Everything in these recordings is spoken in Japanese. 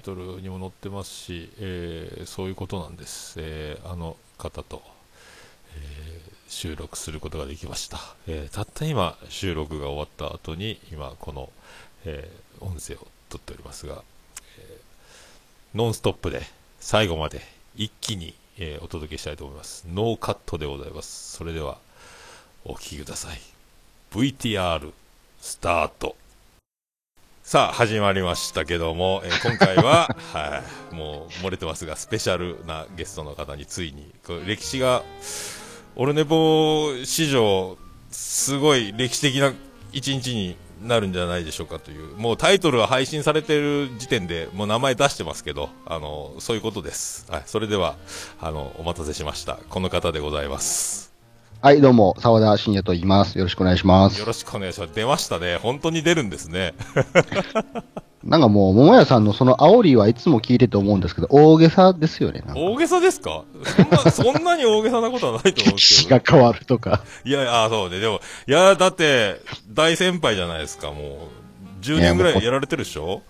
イトルにも載ってますし、えーそういうことなんです。えーあの方と、えー収録することができました。えーたった今、収録が終わった後に、今、この、えー音声を撮っておりますが、えーノンストップで最後まで一気に、えーお届けしたいと思います。ノーカットでございます。それでは、お聞きください。VTR スタート。さあ、始まりましたけども、えー今回は、はい、もう漏れてますが、スペシャルなゲストの方についに、これ歴史が、オルネポ史上、すごい歴史的な一日になるんじゃないでしょうかという、もうタイトルは配信されてる時点でもう名前出してますけど、あの、そういうことです。はい、それでは、あの、お待たせしました。この方でございます。はい、どうも、沢田信也と言います。よろしくお願いしますよ。ろしくお願いします。出ましたね。本当に出るんですね。なんかもう、桃屋さんのその煽りはいつも聞いてて思うんですけど、大げさですよね。大げさですか？そんな、そんなに大げさなことはないと思うん歴ですけど。史が変わるとか。いやいや、あそうね。でも、いや、だって、大先輩じゃないですか、もう。10年ぐらいやられてるでしょ？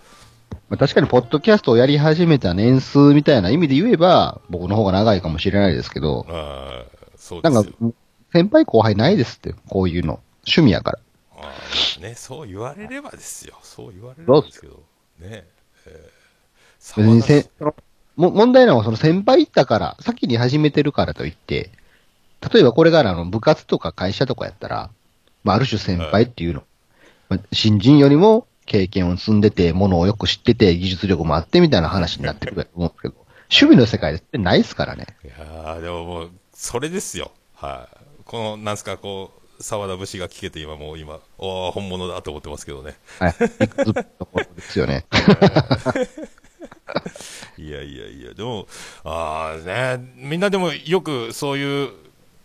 まあ、確かに、ポッドキャストをやり始めた年数みたいな意味で言えば、僕の方が長いかもしれないですけど、あーそうですよ。なんか、先輩後輩ないですって、こういうの。趣味やから。ね、そう言われればですよ。そう言われればですけど。ねえー、も問題なのは、その先輩行ったから、先に始めてるからといって、例えばこれからあの部活とか会社とかやったら、まあ、ある種先輩っていうの、まあ新人よりも経験を積んでて、ものをよく知ってて、技術力もあってみたいな話になってくると思うんですけど、趣味の世界ってないですからね。いやーでももう、それですよ。はい。この、なんすか、こう、沢田節が聞けて今もう今、おー本物だと思ってますけどね。はい。ですよね。いやいやいや、でも、ああね、みんなでもよくそういう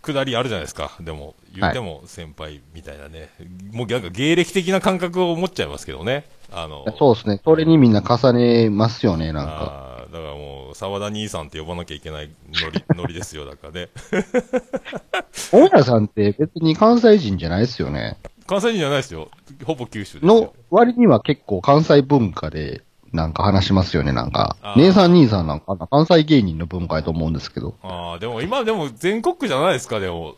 くだりあるじゃないですか。でも、言っても先輩みたいなね。もうなんか芸歴的な感覚を持っちゃいますけどね。あの、そうですね。それにみんな重ねますよね、なんか。だからもう、沢田兄さんって呼ばなきゃいけないノリ、ノリですよ、だからね。大家さんって別に関西人じゃないですよね。関西人じゃないですよ。ほぼ九州ですのよ。割には結構関西文化でなんか話しますよね、なんかあ。ー姉さん兄さんなんか関西芸人の文化やと思うんですけど。ああ、でも今でも全国区じゃないですか、でも。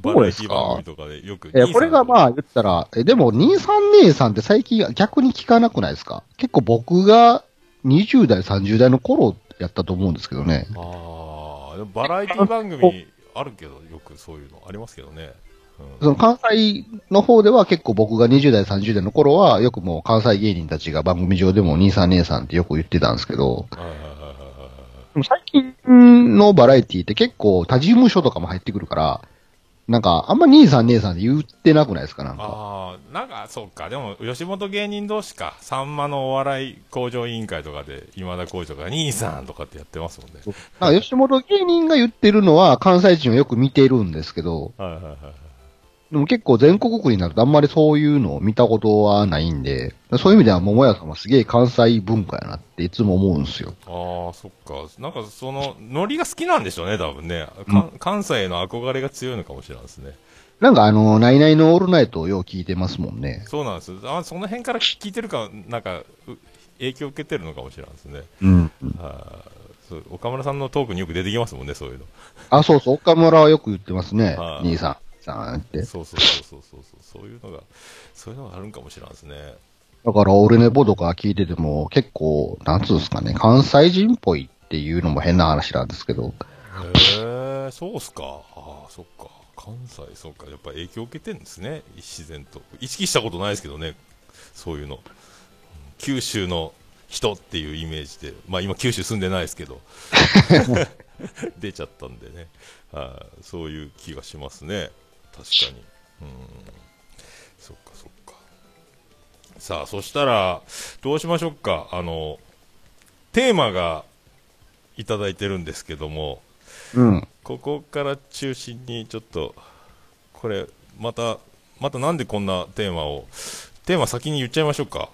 バラエティ番組とかでよく。え、これがあ、まあ言ったら、え、でも兄さん姉さんって最近逆に聞かなくないですか？結構僕が20代、30代の頃やったと思うんですけどね。ああ、バラエティ番組あるけど、よくそういうのありますけどね。うんその関西の方では結構僕が20代、30代の頃はよくもう関西芸人たちが番組上でも兄さん姉さんってよく言ってたんですけど、最近のバラエティって結構他事務所とかも入ってくるから、なんかあんま兄さん姉さんって言ってなくないですかなんか。ああ、なんか、そうか。でも、吉本芸人同士か。さんまのお笑い向上委員会とかで、今田耕司とか、兄さんとかってやってますもんね。なんか吉本芸人が言ってるのは関西人はよく見てるんですけど、はいはいはいはい。でも結構全国区になるとあんまりそういうのを見たことはないんで、そういう意味では桃屋さんはすげえ関西文化やなっていつも思うんですよ。ああ、そっか。なんか、その、ノリが好きなんでしょうね、多分ね。か関西への憧れが強いのかもしれないですね。なんかあの、ナイナイのオールナイトをよう聞いてますもんね。そうなんです。あその辺から聞いてるか、なんか、う影響を受けてるのかもしれないですね。うん。あーそう岡村さんのトークによく出てきますもんね、そういうの。あ、そうそう、岡村はよく言ってますねは。い兄さん、さんって。そうそうそうそうそうそう、いうのが、そういうのがあるんかもしれないですね。だから、オルネポとか聞いてても、結構、なんつうんですかね、関西人っぽいっていうのも変な話なんですけど、へえ、そうっすか。ああ、そっか。関西、そうか。やっぱ影響を受けてるんですね、自然と。意識したことないですけどね、そういうの。うん九州の人っていうイメージで、まあ今九州住んでないですけど、出ちゃったんでね、あーそういう気がしますね。確かに。うん。そっかそっか。さあ、そしたら、どうしましょうか。あの、テーマがいただいてるんですけども、うん。ここから中心にちょっと、これ、また、またなんでこんなテーマを、テーマ先に言っちゃいましょうか。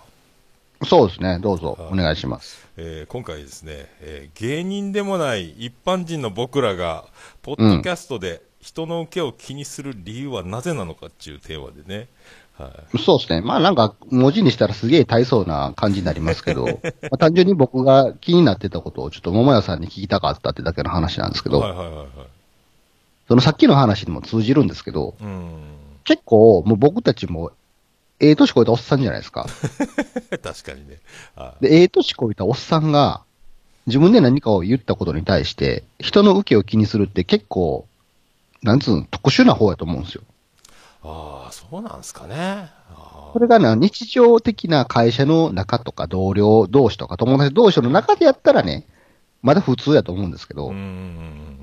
そうですね、どうぞ、お願いします。えー今回ですね、えー芸人でもない一般人の僕らが、ポッドキャストで人の受けを気にする理由はなぜなのかっていうテーマでね、はい。そうですね。まあなんか、文字にしたらすげえ大層な感じになりますけど、まあ、単純に僕が気になってたことをちょっと桃屋さんに聞きたかったってだけの話なんですけど、はいはいはいはい。そのさっきの話にも通じるんですけど、うん。結構もう僕たちも、ええ年超えたおっさんじゃないですか。確かにね。はで、ええ年超えたおっさんが、自分で何かを言ったことに対して、人の受けを気にするって結構、なんつうの、特殊な方やと思うんですよ。ああ、そうなんですかね。あそれがな、日常的な会社の中とか同僚同士とか友達同士の中でやったらね、まだ普通やと思うんですけど。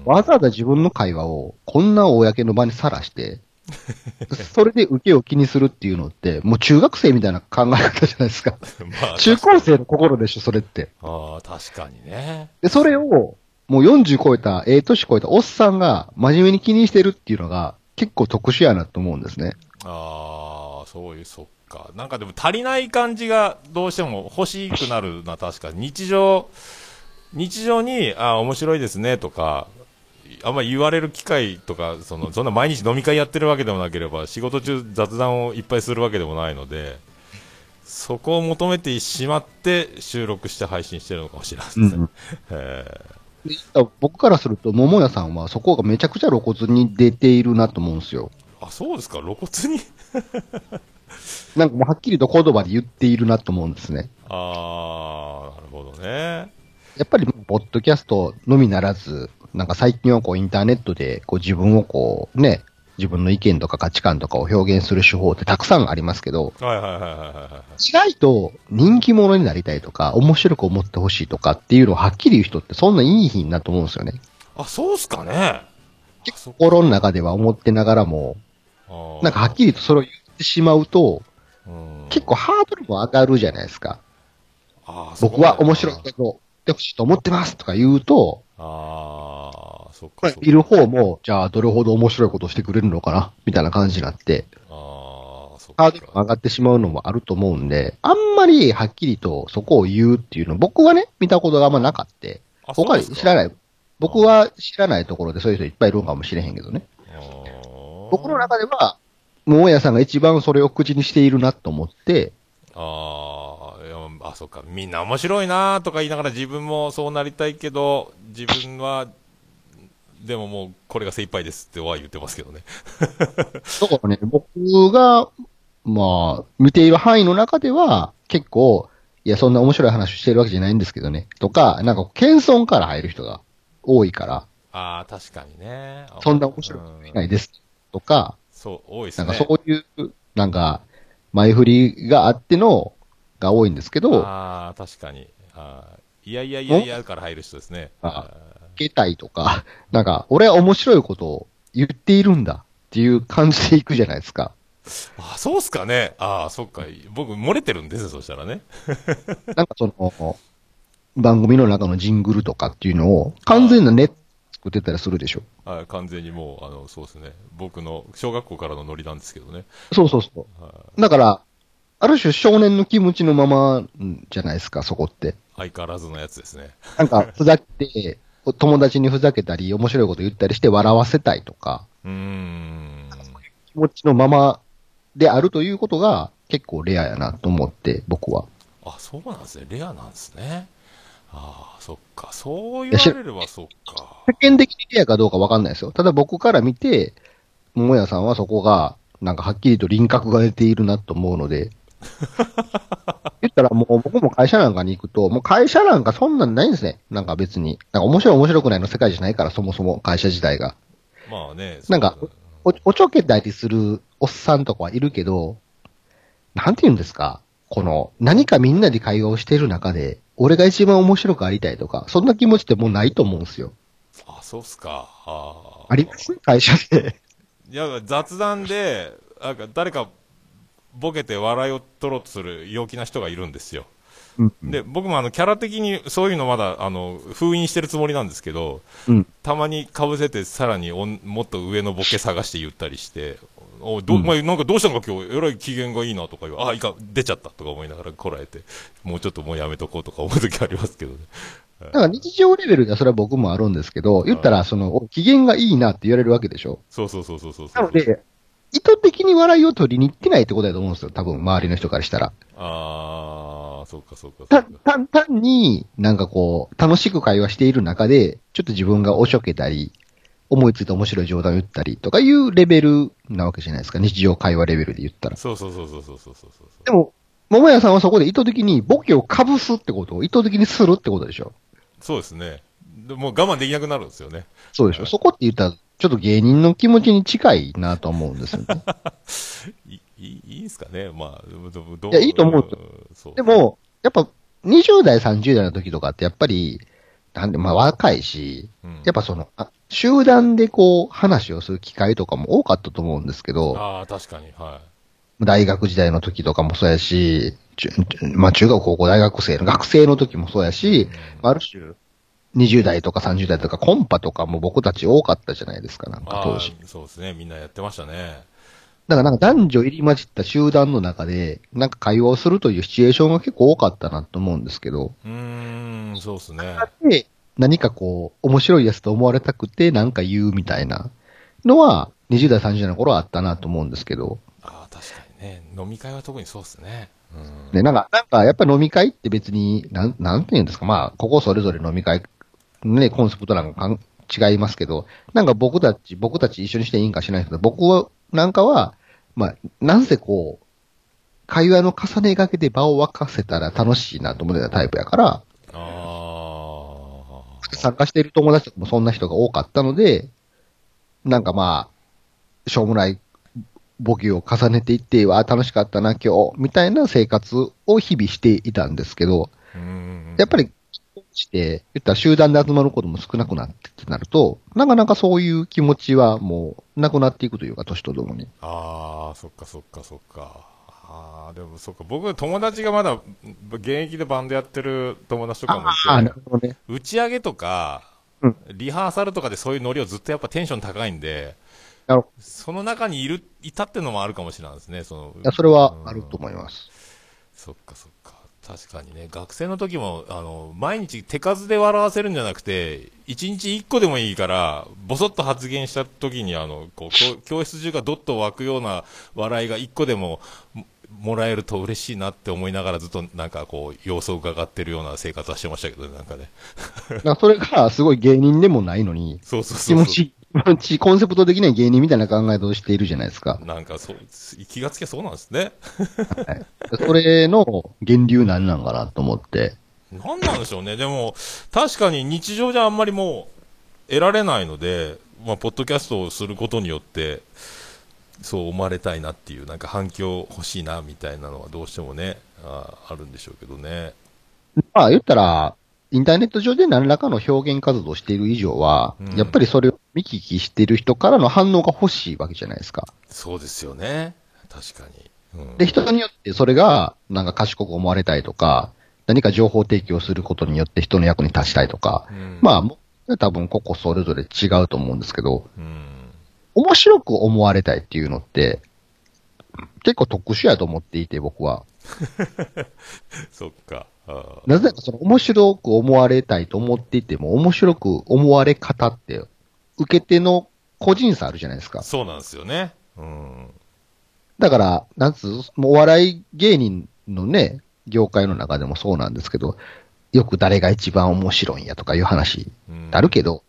わざわざ自分の会話をこんな公の場にさらして、それで受けを気にするっていうのって、もう中学生みたいな考え方じゃないですか。まあ、中高生の心でしょ、それって。ああ、確かにね。で、それを、もう40超えた、ええ年超えたおっさんが真面目に気にしてるっていうのが結構特殊やなと思うんですね。ああ、そういう、そっか。なんかでも足りない感じがどうしても欲しくなるな、確かに。日常、日常に、ああ、面白いですね、とか、あんま言われる機会とか、その、そんな毎日飲み会やってるわけでもなければ、仕事中雑談をいっぱいするわけでもないので、そこを求めてしまって収録して配信してるのかもしれないですね。うん 僕からすると、桃屋さんはそこがめちゃくちゃ露骨に出ているなと思うんですよ。ーあ、そうですか、露骨に？なんかもうはっきりと言葉で言っているなと思うんですね。ああ、なるほどね。やっぱり、ポッドキャストのみならず、なんか最近はこうインターネットでこう自分をこうね、自分の意見とか価値観とかを表現する手法ってたくさんありますけど、はいはいはいはいはいはい。意外と人気者になりたいとか、面白く思ってほしいとかっていうのをはっきり言う人ってそんないい日なと思うんですよね。あ、そうっすかね。結構心の中では思ってながらも、なんかはっきりとそれを言ってしまうと、うん結構ハードルも上がるじゃないですか。僕は面白いそうことを言ってほしいと思ってますとか言うと、ああ、そっまあか。そっかいる方も、じゃあどれほど面白いことをしてくれるのかなみたいな感じになって、ああ、そっハードルが上か。がってしまうのもあると思うんで、あんまりはっきりとそこを言うっていうの、僕はね、見たことがあんまなかった。あ他に知らい。ない。僕は知らないところでそういう人いっぱいいるのかもしれへんけどね。僕の中では、桃屋さんが一番それを口にしているなと思って、あーいやあ、そっか。みんな面白いなとか言いながら自分もそうなりたいけど、自分は、でももうこれが精一杯ですっては言ってますけどね。だからね、僕が、まあ、見ている範囲の中では、結構、いや、そんな面白い話をしてるわけじゃないんですけどね。とか、なんか、謙遜から入る人が多いから、ああ、確かにね。そんな面白いこといないです。とか、そう、多いですね。なんかそういう、なんか、前振りがあっての、が多いんですけど、ああ、確かに。あーいやいやいやいやから入る人ですね。あ受けたいとか、なんか、俺は面白いことを言っているんだっていう感じでいくじゃないですか。あ、そうっすかね。ああ、そっか。僕、漏れてるんですよ、そしたらね。なんかその、番組の中のジングルとかっていうのを、完全なネット作ってたりするでしょ。あ完全にもう、あの、そうですね。僕の小学校からのノリなんですけどね。そうそうそう。はいだから、ある種少年の気持ちのままんじゃないですか、そこって。相変わらずのやつですね。なんか、ふざけて、友達にふざけたり、面白いこと言ったりして笑わせたいとか、うーん。気持ちのままであるということが結構レアやなと思って、僕は。あ、そうなんですね。レアなんですね。ああ、そっか。そう言われればそっか。世間的にレアかどうかわかんないですよ。ただ僕から見て、桃屋さんはそこが、なんかはっきりと輪郭が出ているなと思うので、言ったらもう僕も会社なんかに行くと、もう会社なんかそんなんないんですね。なんか別に。なんか面白い面白くないの世界じゃないから、そもそも会社自体が。まあね。なんかお、おちょけたりするおっさんとかはいるけど、なんて言うんですか？この、何かみんなで会話をしている中で、俺が一番面白くありたいとか、そんな気持ちってもうないと思うんですよ。あ、そうっすか。ああります？会社で。いや、雑談で、なんか誰かボケて笑いを取ろうとする陽気な人がいるんですよ。うん。で、僕もあの、キャラ的にそういうのまだ、あの、封印してるつもりなんですけど、うん。たまに被せてさらにおんもっと上のボケ探して言ったりして、おど、うんお前なんかどうしたんか今日、えらい機嫌がいいなとか言う。あ、いか、出ちゃったとか思いながらこらえて、もうちょっともうやめとこうとか思う時ありますけどね。だから日常レベルではそれは僕もあるんですけど、言ったら、その、お機嫌がいいなって言われるわけでしょ。そうそうそうそうそう。なので、意図的に笑いを取りに行ってないってことだと思うんですよ。多分、周りの人からしたら。ああ、そっかそっかそっか。単単に、なんかこう、楽しく会話している中で、ちょっと自分がおしょけたり、思いついた面白い冗談を言ったりとかいうレベルなわけじゃないですか。日常会話レベルで言ったら。そうそうそうそうそうそうそうでも、桃屋さんはそこで意図的にボケをかぶすってことを意図的にするってことでしょ。そうですね。でも我慢できなくなるんですよね。そうでしょ。そこって言ったら、ちょっと芸人の気持ちに近いなと思うんですよね。いいいいんすかね。まあ、いやいいと思う。よう。で、も、やっぱ、20代、30代の時とかってやっぱり、なんで、まあ若いし、うん。やっぱその、あ集団でこう、話をする機会とかも多かったと思うんですけど、ああ、確かに、は大学時代の時とかもそうやし、中まあ中学、高校、大学生の学生の時もそうやい。し、ある種、20代とか30代とかコンパとかも僕たち多かったじゃないですか、なんかあ当時。ーそうですね。みんなやってましたね。だからなんか男女入り混じった集団の中で、なんか会話をするというシチュエーションが結構多かったなと思うんですけど、うーん、そうですね。で、何かこう、面白いやつと思われたくて、なんか言うみたいなのは、20代、30代の頃はあったなと思うんですけど、ああ、確かにね。飲み会は特にそうですね。うん。で、なんか、なんか、やっぱ飲み会って別に、なん、なんて言うんですか、まあ、ここそれぞれ飲み会、ね、コンセプトなんかかん違いますけど、なんか僕たち、僕たち一緒にしていいんかしないけど、僕は、なんかは、まあ、なんせこう、会話の重ねがけで場を沸かせたら楽しいなと思ってたタイプやから、あ参加している友達とかもそんな人が多かったので、なんかまあ、しょうもないボケを重ねていって、わあ、楽しかったな、今日、みたいな生活を日々していたんですけど。やっぱり、して、言ったら集団で集まることも少なくなってってなると、なかなかそういう気持ちはもうなくなっていくというか、年とともに。ああ、そっかそっかそっか。ああ、でもそっか。僕、友達がまだ、現役でバンドやってる友達とかもいて、なるほどね。打ち上げとか、うんリハーサルとかでそういうノリをずっとやっぱテンション高いんで、その中にいる、いたってのもあるかもしれないですね。そのど。いや、それはあると思います。そっかそっか。確かにね、学生の時も、あの、毎日手数で笑わせるんじゃなくて、一日一個でもいいから、ぼそっと発言した時に、あの、こう、教教室中がどっと湧くような笑いが一個でもももらえると嬉しいなって思いながらずっとなんかこう、様子を伺ってるような生活はしてましたけどね、なんかね。だからそれがすごい芸人でもないのに、そうそうそうそう。気持ち、コンセプト的には芸人みたいな考え方をしているじゃないですか。なんかそう、気がつけそうなんですね。はい、それの源流なんなんかなと思って。なんなんでしょうね。でも、確かに日常じゃあんまりもう得られないので、まあ、ポッドキャストをすることによって、そう思われたいなっていう、なんか反響欲しいなみたいなのはどうしてもね、ああるんでしょうけどね。まあ言ったら、インターネット上で何らかの表現活動をしている以上は、うんやっぱりそれを見聞きしている人からの反応が欲しいわけじゃないですか。そうですよね。確かに。うん、で、人によってそれが、なんか賢く思われたいとか、何か情報提供することによって人の役に立ちたいとか、うん、まあ、多分個々それぞれ違うと思うんですけど、うん。面白く思われたいっていうのって、結構特殊やと思っていて、僕は。そっか。なぜならその面白く思われたいと思っていても、面白く思われ方って、受け手の個人差あるじゃないですか。そうなんですよね。うん。だから、なんつう、もうお笑い芸人のね、業界の中でもそうなんですけど、よく誰が一番面白いんやとかいう話うんあるけど、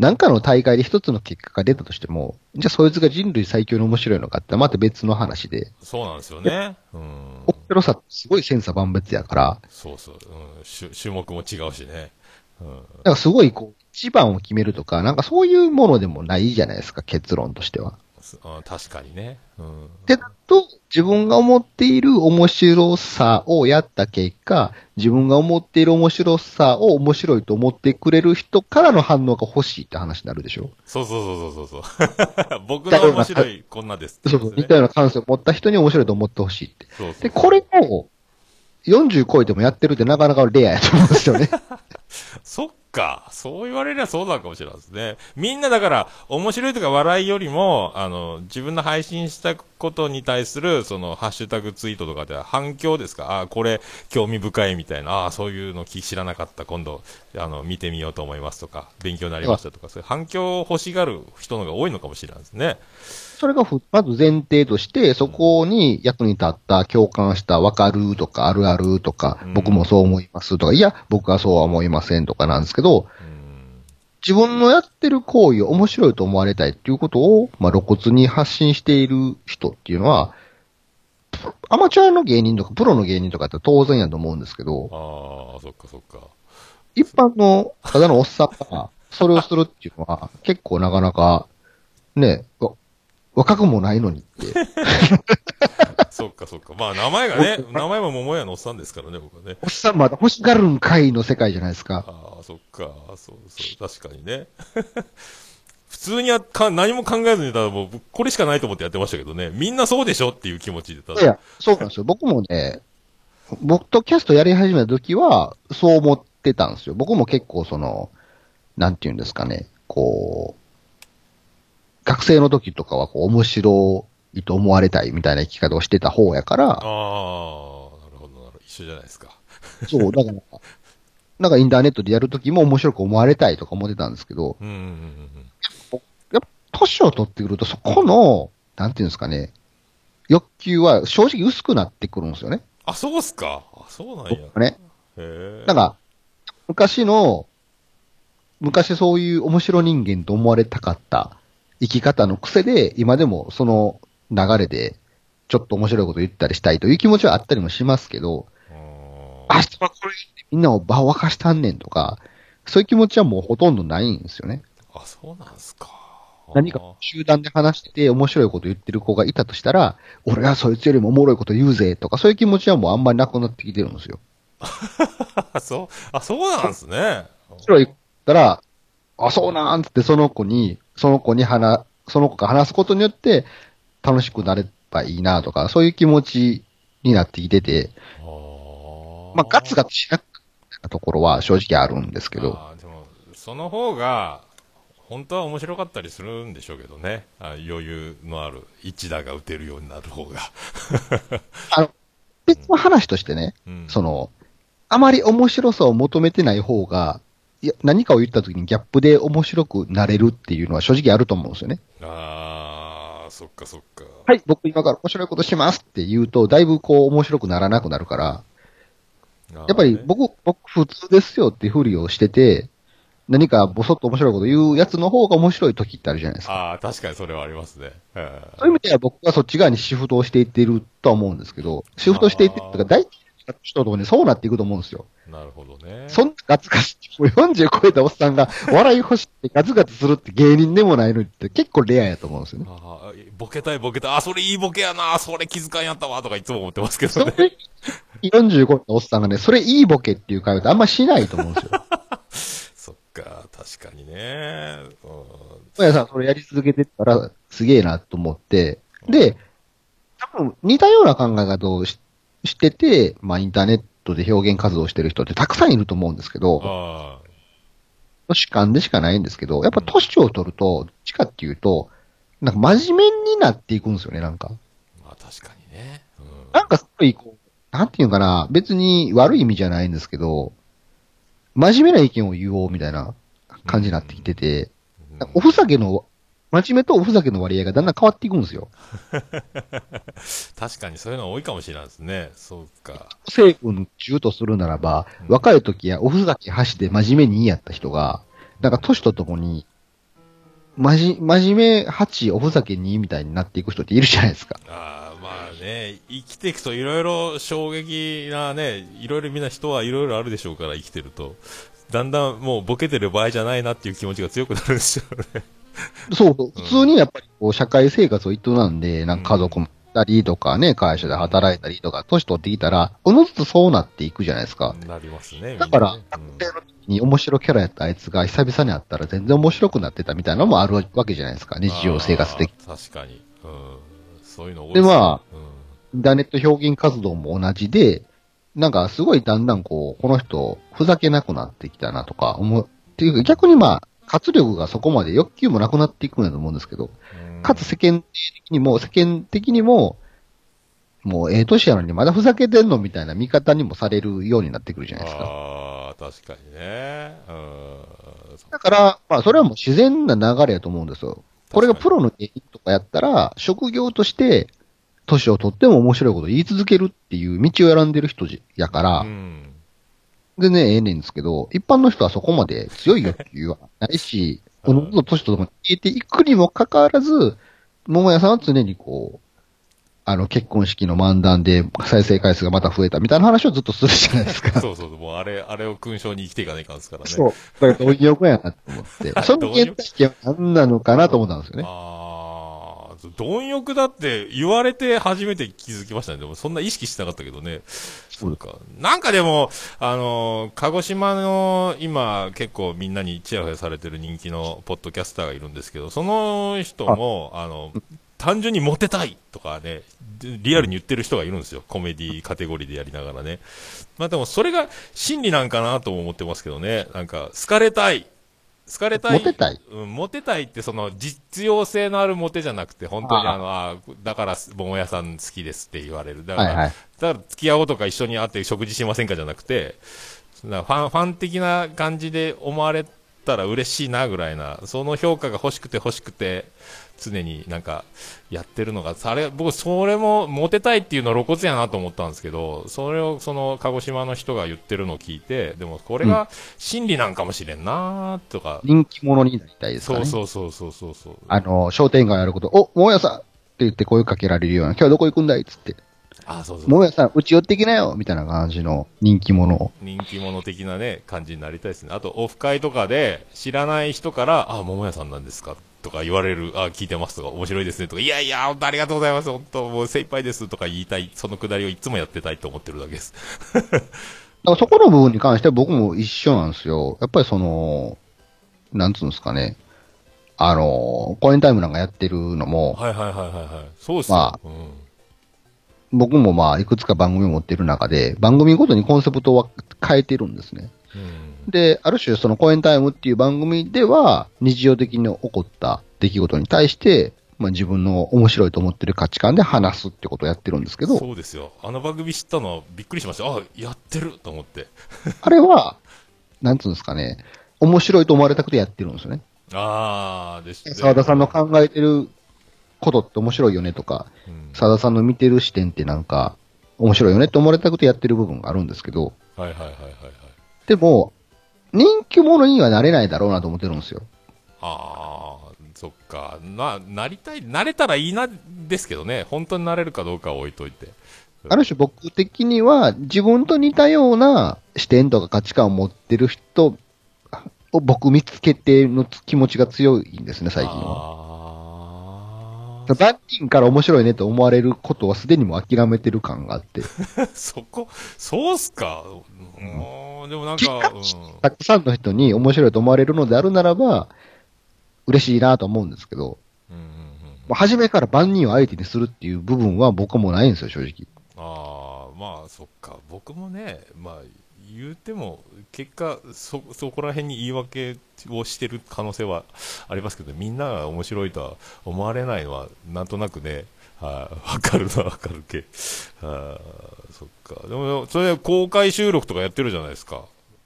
なんかの大会で一つの結果が出たとしても、じゃあそいつが人類最強に面白いのかってまた別の話で、そうなんですよね。うん。面白さってすごい千差万別やから、そうそう。うん、種種目も違うしね。うん。だからすごいこう、一番を決めるとか、なんかそういうものでもないじゃないですか、結論としては。すあ確かにね。うん。で、と、自分が思っている面白さをやった結果、自分が思っている面白さを面白いと思ってくれる人からの反応が欲しいって話になるでしょ？そうそうそうそうそうそう。僕の面白いこんなですってそうそう、似たような感性を持った人に面白いと思ってほしいって。そうそうで、これを40超えてもやってるってなかなかレアやと思うんですよね。そっか。そう言われりゃそうなのかもしれないですね。みんなだから、面白いとか笑いよりも、あの、自分の配信したことに対する、その、ハッシュタグツイートとかでは反響ですか？ああ、これ、興味深いみたいな、ああ、そういうの知らなかった、今度、あの、見てみようと思いますとか、勉強になりましたとか、そういう反響を欲しがる人のが多いのかもしれないですね。それがまず前提として、そこに役に立った、共感した、わかるとか、あるあるとか、僕もそう思いますとか、いや、僕はそうは思いませんとかなんですけど、自分のやってる行為を面白いと思われたいっていうことを、まあ、露骨に発信している人っていうのは、アマチュアの芸人とかプロの芸人とかって当然やと思うんですけど、ああ、そっかそっか。一般のただのおっさんがそれをするっていうのは、結構なかなか、ね、若くもないのにって。そっかそっか。まあ名前がね、名前も桃屋のおっさんですからね、僕はね。おっさんまだ欲しがるんかいの世界じゃないですか。ああ、そっか。そうそう。確かにね。普通にはか何も考えずに、ただもう、これしかないと思ってやってましたけどね。みんなそうでしょっていう気持ちでただ。いや、そうなんですよ。僕もね、僕とキャストやり始めた時は、そう思ってたんですよ。僕も結構その、なんていうんですかね、こう、学生の時とかはこう面白いと思われたいみたいな生き方をしてた方やから。ああ、なるほど、なるほど。一緒じゃないですか。そう、だから、なんかインターネットでやるときも面白く思われたいとか思ってたんですけど、うんうんうん、やっぱ年を取ってくるとそこの、なんていうんですかね、欲求は正直薄くなってくるんですよね。あ、そうっすか。あ、そうなんや。ね。へなんか、昔の、昔そういう面白人間と思われたかった生き方の癖で、今でもその流れで、ちょっと面白いこと言ったりしたいという気持ちはあったりもしますけど、明日はこれみんなを場を沸かしたんねんとか、そういう気持ちはもうほとんどないんですよね。あ、そうなんすか。何か集団で話してて面白いこと言ってる子がいたとしたら、俺はそいつよりもおもろいこと言うぜとか、そういう気持ちはもうあんまりなくなってきてるんですよ。そう、あ、そうなんですね。面白いったら、あ、そうなんってその子に、その子に話、その子が話すことによって楽しくなればいいなとか、そういう気持ちになってきてて、まあ、ガツガツしなかったところは正直あるんですけど。でも、その方が、本当は面白かったりするんでしょうけどね。あ余裕のある一打が打てるようになる方が。あの、別の話としてね、うん、その、あまり面白さを求めてない方が、いや、何かを言った時にギャップで面白くなれるっていうのは正直あると思うんですよね。ああ、そっかそっか。はい、僕今から面白いことしますって言うと、だいぶこう面白くならなくなるから、やっぱり僕、僕普通ですよっていうふりをしてて、何かぼそっと面白いこと言うやつの方が面白い時ってあるじゃないですか。ああ、確かにそれはありますね。そういう意味では僕はそっち側にシフトをしていっているとは思うんですけど、シフトしていってるとか、大体の人とね、そうなっていくと思うんですよ。なるほどね。そんなガツガツ、40超えたおっさんが笑い欲しってガツガツするって芸人でもないのにって結構レアやと思うんですよね。あボケたいボケたい。あ、それいいボケやな。それ気遣いやったわ。とかいつも思ってますけどね。45のおっさんがね、それいいボケっていう会話ってあんましないと思うんですよ。そっか、確かにね。うん。やさん、それやり続けてたらすげえなと思って、で、多分似たような考え方をししてて、まあインターネットで表現活動してる人ってたくさんいると思うんですけど、主観でしかないんですけど、やっぱ年を取ると、どっちかっていうと、なんか真面目になっていくんですよね、なんか。まあ確かにね。うん、なんかすごいこう、なんていうかな、別に悪い意味じゃないんですけど、真面目な意見を言おうみたいな感じになってきてて、うん、おふざけの真面目とおふざけの割合がだんだん変わっていくんですよ。確かにそういうの多いかもしれないですね。そうか。成分中とするならば、うん、若い時やおふざけ箸で真面目にやった人が、なんか年とともに、まじ、真面目8、おふざけ2みたいになっていく人っているじゃないですか。ああ、まあね、生きていくといろいろ衝撃なね、いろいろみんな人はいろいろあるでしょうから、生きてると。だんだんもうボケてる場合じゃないなっていう気持ちが強くなるんですよね。そうそう。普通にやっぱりこう社会生活を営んで、なんか家族もたりとかね、会社で働いたりとか、年取ってきたら、おのずとそうなっていくじゃないですか。なりますね。だから、学生の時に面白キャラやったあいつが久々に会ったら全然面白くなってたみたいなのもあるわけじゃないですか。日常生活的確かに。うん。そういうの多いで、まあ、インターネット表現活動も同じで、なんかすごいだんだんこう、この人、ふざけなくなってきたなとか思っていうか逆にまあ、活力がそこまで欲求もなくなっていくんだと思うんですけど、うんかつ世間的にも、世間的にも、もうええ年やのにまだふざけてんのみたいな見方にもされるようになってくるじゃないですか。ああ、確かにね。うん。だから、まあそれはもう自然な流れやと思うんですよ。これがプロの芸人とかやったら、職業として、年を取っても面白いことを言い続けるっていう道を選んでる人じやから、うん。全然ええねんですけど、一般の人はそこまで強い欲求はないし、おの年とともに消えていくにもかかわらず、桃屋さんは常にこう、あの結婚式の漫談で再生回数がまた増えたみたいな話をずっとするじゃないですか。そうそう、もうあれ、あれを勲章に生きていかないかんですからね。そう。これ貪欲やなと思って。その原体験は何なのかなと思ったんですよね。ああ、貪欲だって言われて初めて気づきましたね。でもそんな意識してなかったけどね。そうか。なんかでも、あのー鹿児島の今結構みんなにチヤホヤされてる人気のポッドキャスターがいるんですけど、その人も、あの、単純にモテたいとかね、リアルに言ってる人がいるんですよ。コメディカテゴリーでやりながらね。まあでもそれが真理なんかなとも思ってますけどね。なんか、好かれたい。好かれたい。モテたい？うん、モテたいってその実用性のあるモテじゃなくて、本当にあの、あだから桃屋さん好きですって言われる。だから、はいはい。だから付き合おうとか一緒に会って食事しませんかじゃなくて、なファン、ファン的な感じで思われたら嬉しいなぐらいな、その評価が欲しくて欲しくて、常になんかやってるのが、あれ、僕それもモテたいっていうのは露骨やなと思ったんですけど、それをその鹿児島の人が言ってるのを聞いて、でもこれが真理なんかもしれんなとか、人気者になりたいですかそうらね。そうそうそうそうそう。あの、商店街やること、お、桃屋さんって言って声かけられるような、今日はどこ行くんだいっつって、あ、そうそう。桃屋さん、うち寄ってきなよみたいな感じの人気者を。人気者的なね、感じになりたいですね。あと、オフ会とかで、知らない人から、あ、桃屋さんなんですかとか言われる、あ、聞いてますとか、面白いですねとか、いやいや、本当ありがとうございます、本当もう精一杯ですとか言いたい、そのくだりをいつもやってたいと思ってるだけです。だからそこの部分に関しては僕も一緒なんですよ。やっぱりその、なんつうんですかね。あの、コインタイムなんかやってるのも、はいはいはいはいはい。そうですよ。まあうん。僕もまあ、いくつか番組を持ってる中で、番組ごとにコンセプトは変えてるんですね。うん。で、ある種そのコインタイムっていう番組では、日常的に起こった出来事に対して、まあ自分の面白いと思ってる価値観で話すってことをやってるんですけど、そうですよ。あの番組知ったのはびっくりしました。あ、やってると思って。あれは、なんつうんですかね、面白いと思われたくてやってるんですよね。あー、でしたね沢田さんの考えてることって面白いよねとか、うん沢田さんの見てる視点ってなんか、面白いよねって思われたくてやってる部分があるんですけど、はいはいはいはいはい。でも、人気者にはなれないだろうなと思ってるんですよ。ああ、そっか。な、なりたい、なれたらいいな、ですけどね。本当になれるかどうかは置いといて。ある種僕的には自分と似たような視点とか価値観を持ってる人を僕見つけての気持ちが強いんですね、最近は。あ万人から面白いねと思われることはすでにもう諦めてる感があって、あ、そこ、そうっすか？うん、でもなんか、うん、たくさんの人に面白いと思われるのであるならば、嬉しいなと思うんですけど、うんうんうん、もう初めから万人を相手にするっていう部分は僕もないんですよ、正直。ああ、まあ、そっか。僕もね、まあ、言うても、結果、そ、そこら辺に言い訳をしてる可能性はありますけど、みんなが面白いとは思われないのは、なんとなくね、はい、わかるのはわかるけ。あ ーそっか。でも、それ公開収録とかやってるじゃないですか。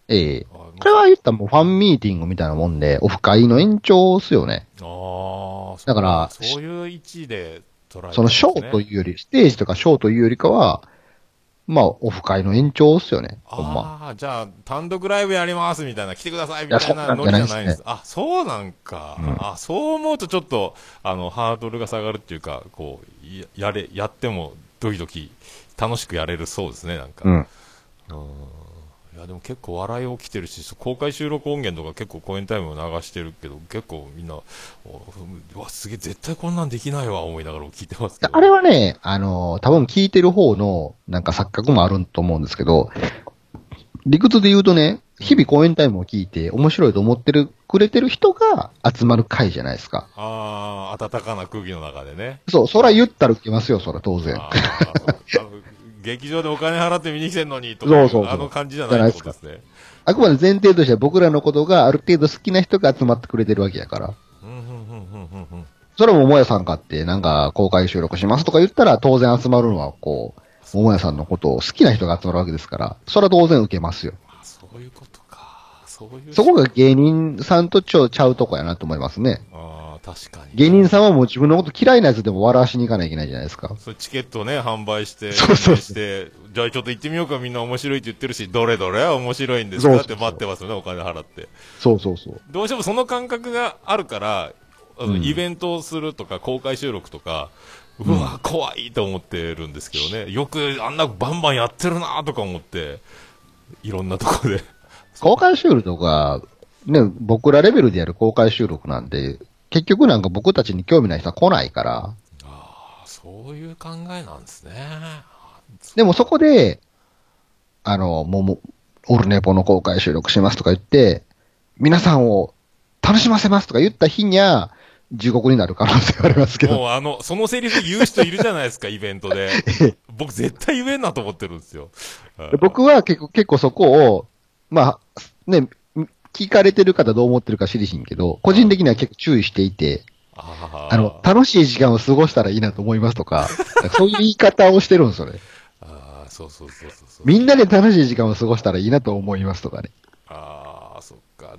ええこれは言ったらもうファンミーティングみたいなもんで、オフ会の延長っすよね。あーだからそういう位置で捉えてねそのショーというより、ステージとかショーというよりかは、まあ、オフ会の延長っすよね、ほんま。ああ、じゃあ、単独ライブやりますみたいな、来てくださいみたいなノリじゃないんです。そあ、そうなんか、うんあ、そう思うとちょっと、あの、ハードルが下がるっていうか、こう、ややれ、やってもドキドキ楽しくやれるそうですね、なんか。うん。うんいやでも結構笑い起きてるし、公開収録音源とか結構公演タイムを流してるけど、結構みんな、わ、すげえ、絶対こんなんできないわ、思いながら聞いてますけど。あれはね、あの、多分聞いてる方の、なんか錯覚もあると思うんですけど、理屈で言うとね、日々公演タイムを聞いて面白いと思ってる、くれてる人が集まる会じゃないですか。ああ、暖かな空気の中でね。そう、そら言ったら受けますよ、そら当然。劇場でお金払って見に来てんのにとか、そうそうあの感じじゃないですね。あくまで前提としては僕らのことがある程度好きな人が集まってくれてるわけやから。それも桃屋さんかって、なんか公開収録しますとか言ったら当然集まるのは、こう、桃屋さんのことを好きな人が集まるわけですから、それは当然受けますよ。あそういうことか。そういう。そこが芸人さんとちょちゃうとこやなと思いますね。確かに。芸人さんはもう自分のこと嫌いなやつでも笑わしに行かないといけないじゃないですか。それチケットをね、販売して、そうそうして、じゃあちょっと行ってみようか、みんな面白いって言ってるし、どれどれ面白いんですかって待ってますよね、お金払って。そうそうそう。どうしてもその感覚があるから、あのうんイベントをするとか、公開収録とか、うわ、怖いと思ってるんですけどね。よくあんなバンバンやってるなとか思って、いろんなとこで。公開収録とか、ね、僕らレベルでやる公開収録なんで、結局なんか僕たちに興味ない人は来ないから、ああ、そういう考えなんですね。でもそこで、あの、もうもう、オルネポの公開収録しますとか言って、皆さんを楽しませますとか言った日には、地獄になる可能性がありますけど。もうあの、そのセリフ言う人いるじゃないですか、イベントで。僕絶対言えんなと思ってるんですよ。はい僕は結構、結構そこを、まあ、ね、聞かれてる方どう思ってるか知りしんけど、個人的には結構注意していて、ああの、楽しい時間を過ごしたらいいなと思いますとか、そういう言い方をしてるんですよね。あー、そうそうそうそう。みんなで楽しい時間を過ごしたらいいなと思いますとかね。ああ、そっか。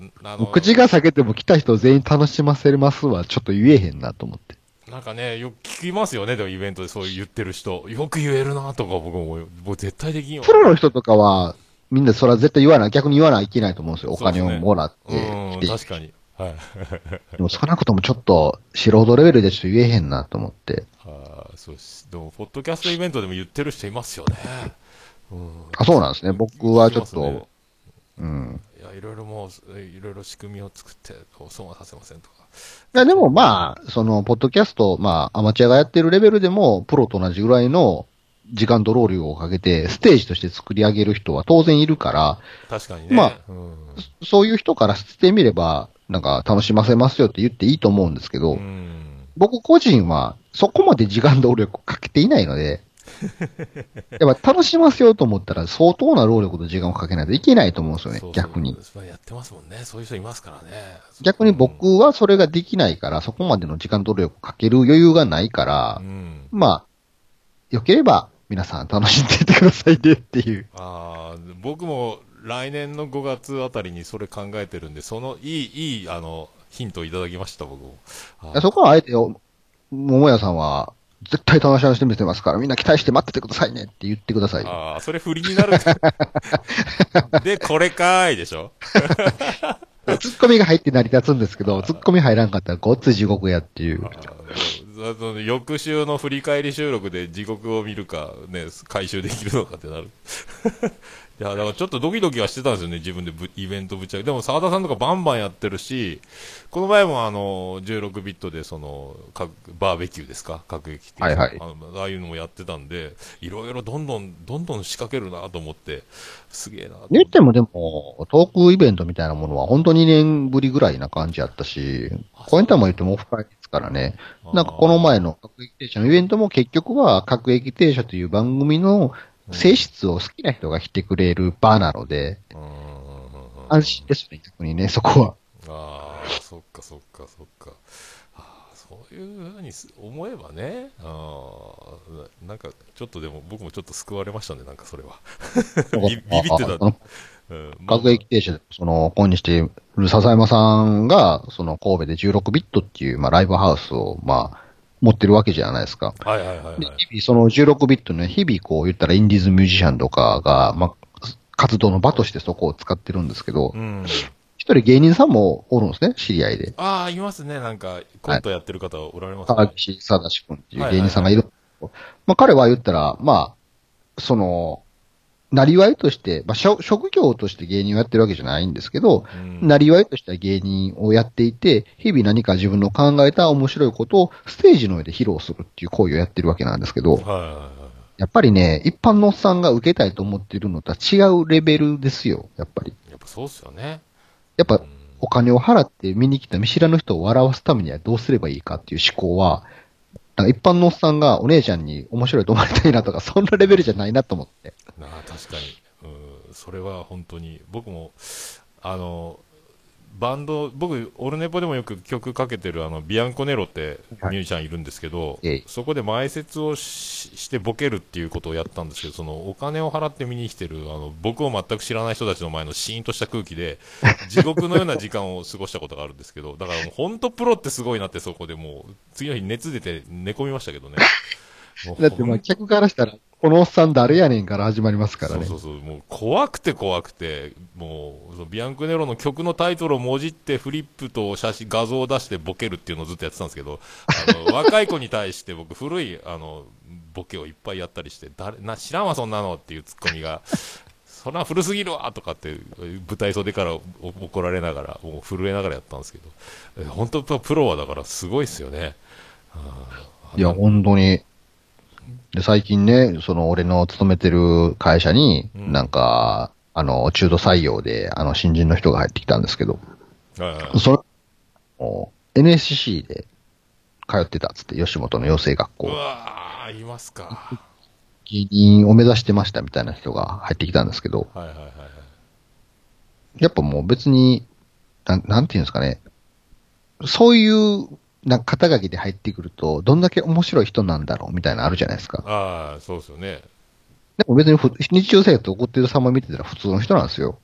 口が裂けても来た人全員楽しませますはちょっと言えへんなと思って。なんかね、よく聞きますよね、でもイベントでそう言ってる人。よく言えるなとか僕も思う、僕絶対できんよ。プロの人とかは、みんなそれは絶対言わない、逆に言わないといけないと思うんですよ。お金をもらってうん、来て。確かに。はい。でも少なくともちょっと素人レベルでちょっと言えへんなと思って。あーそうです。でも、ポッドキャストイベントでも言ってる人いますよね。うん。あ、そうなんですね。僕はちょっと、ねうん。いや、いろいろもう、いろいろ仕組みを作って、損はさせませんとか。いや、でもまあ、その、ポッドキャスト、まあ、アマチュアがやってるレベルでも、プロと同じぐらいの時間と労力をかけて、ステージとして作り上げる人は当然いるから、確かにね。まあうん。そういう人からしてみれば、なんか楽しませますよって言っていいと思うんですけど、うん。僕個人はそこまで時間と労力をかけていないので、やっぱ楽しませようと思ったら相当な労力と時間をかけないといけないと思うんですよね、そうそう逆に。。やってますもんね。そういう人いますからね。逆に僕はそれができないから、そこまでの時間と労力をかける余裕がないからう、ん。まあ、良ければ皆さん楽しんでいってくださいねっていう。ああ、僕も来年の5月あたりにそれ考えてるんで、そのいい、いい、あの、ヒントをいただきました、僕も。そこはあえて、お桃屋さんは、絶対楽しませてみせますから、みんな期待して待っててくださいねって言ってくださいよ。ああ、それ振りになる。で、これかーいでしょツッコミが入って成り立つんですけど、ツッコミ入らんかったらごっつい地獄やっていう翌週の振り返り収録で地獄を見るか、ね、回収できるのかってなる。いや、だからちょっとドキドキはしてたんですよね、自分でぶイベントぶっちゃけ。でも沢田さんとかバンバンやってるし、この前もあの、16ビットでその、かバーベキューですか？各駅ってはいはい。あのああいうのもやってたんで、いろいろどんどん、どんどん仕掛けるなと思って、すげえな言ってもでも、トークイベントみたいなものは本当2年ぶりぐらいな感じやったし、こう。いったも言ってもオフ会からね。なんかこの前の各駅停車のイベントも結局は各駅停車という番組の性質を好きな人が来てくれる場なので、安心ですね、逆にね、そこは。ああ、そっかそっかそっか。いうふうにす思えばね、あーなんかちょっとでも僕もちょっと救われましたね、なんかそれは。ビビビってた。各駅停車で、その、今日してる笹山さんが、その神戸で16ビットっていう、まあ、ライブハウスを、まあ、持ってるわけじゃないですか。はいはいはいはいで。日々、その16ビットね、日々こう言ったらインディーズミュージシャンとかが、まあ、活動の場としてそこを使ってるんですけどう、ん。一人芸人さんもおるんですね、知り合いで。ああ、いますね、なんか、コントやってる方おられますね。高岸貞志君っていう芸人さんがいる。まあ、彼は言ったら、まあ、その、なりわいとして、まあ、職職業として芸人をやってるわけじゃないんですけど、うんなりわいとしては芸人をやっていて、日々何か自分の考えた面白いことをステージの上で披露するっていう行為をやってるわけなんですけど、はいはいはい。やっぱりね、一般のおっさんが受けたいと思ってるのとは違うレベルですよ、やっぱり。やっぱそうっすよね。やっぱお金を払って見に来た見知らぬ人を笑わすためにはどうすればいいかっていう思考は、なんか一般のおっさんがお姉ちゃんに面白いと思われたいなとか、そんなレベルじゃないなと思って。なあ確かに、うん、それは本当に僕もあのバンド僕オルネポでもよく曲かけてるあのビアンコネロってミュージシャンいるんですけど、ええ。そこで前説をししてボケるっていうことをやったんですけどそのお金を払って見に来てるあの僕を全く知らない人たちの前のシーンとした空気で 地獄のような時間を過ごしたことがあるんですけどだから本当プロってすごいなってそこでもう次の日熱出て寝込みましたけどね。だってまあ客からしたら、このおっさん誰やねんから始まりますからね。そうそうそう、もう怖くて怖くて、もう、ビアンクネロの曲のタイトルをもじってフリップと写真、画像を出してボケるっていうのをずっとやってたんですけど、あの 若い子に対して僕古い、あの、ボケをいっぱいやったりして、誰、な、知らんわそんなのっていうツッコミが、そんな古すぎるわとかって、舞台袖からお怒られながら、もう震えながらやったんですけど、え本当プロはだからすごいですよね。いや、本当に。で、最近ね、その俺の勤めてる会社に、うん。なんか、あの、中途採用で、あの、新人の人が入ってきたんですけど、その、NSC で通ってたっつって、吉本の養成学う校、わー、いますか。芸人を目指してましたみたいな人が入ってきたんですけど、はいはいはいはい。やっぱもう別に、なん、なんていうんですかね、そういう、なんか肩書きで入ってくると、どんだけ面白い人なんだろうみたいなのあるじゃないですか。ああ、そうですよね。でも別にふ日常生活で起こってる様見てたら普通の人なんですよ。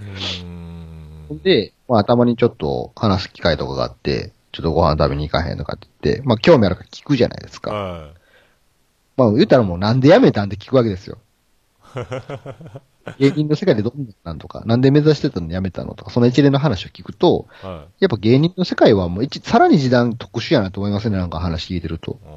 うーん。で、まあたまにちょっと話す機会とかがあって、ちょっとご飯食べに行かへんとかって言って、まあ興味あるから聞くじゃないですか。はまあ言ったらもうなんで辞めたんって聞くわけですよ。芸人の世界でどんなんとか、なんで目指してたの辞めたのとか、その一連の話を聞くと、い。はい。やっぱ芸人の世界はもう一、さらに時短特殊やなと思いますね、なんか話聞いてると。あ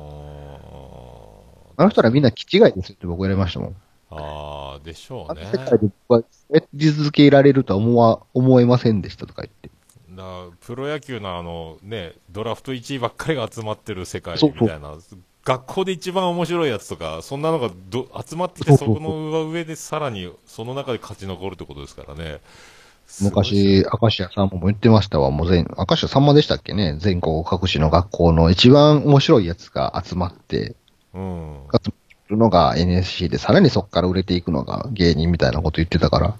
あの人らみんな気違いですよって僕言われましたもん。ーあー、でしょあうね。の世界で僕はやり続けられるとは思わ、思えませんでしたとか言って。だプロ野球のあの、ね、ドラフト1位ばっかりが集まってる世界そうそうみたいな、学校で一番面白いやつとか、そんなのがど集まってきて、そこの上でさらにその中で勝ち残るってことですからね。昔、明石家さんまも言ってましたわ。もう全、明石家さんまでしたっけね？全国各地の学校の一番面白いやつが集まって、うん。集まるのが NSC で、さらにそこから売れていくのが芸人みたいなこと言ってたから。あ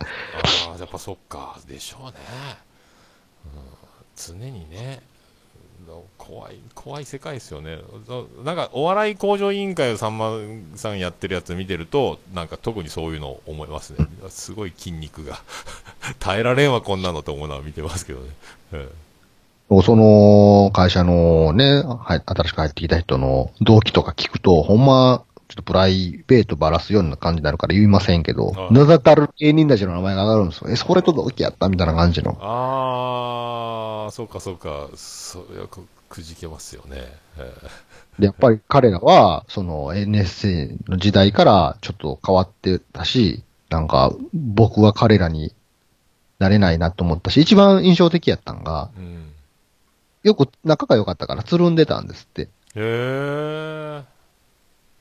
あ、やっぱそっか、でしょうね。うん、常にね、怖い、怖い世界ですよね。なんか、お笑い向上委員会をさんまさんやってるやつ見てると、なんか特にそういうのを思いますね。すごい筋肉が。耐えられんわ、こんなのと思うのは見てますけどね。えその会社のね、はい新しく入ってきた人の動機とか聞くと、ほんま、ちょっとプライベートばらすような感じになるから言いませんけどは、い名だたる芸人たちの名前が上がるんですよ。え、それと同期やったみたいな感じの。ああ、そうかそうか、それはくくじけますよね。えで、やっぱり彼らは、その NSC の時代からちょっと変わってたし、なんか僕は彼らになれないなと思ったし、一番印象的やったんが、えうん。よく仲が良かったからつるんでたんですって。へえ。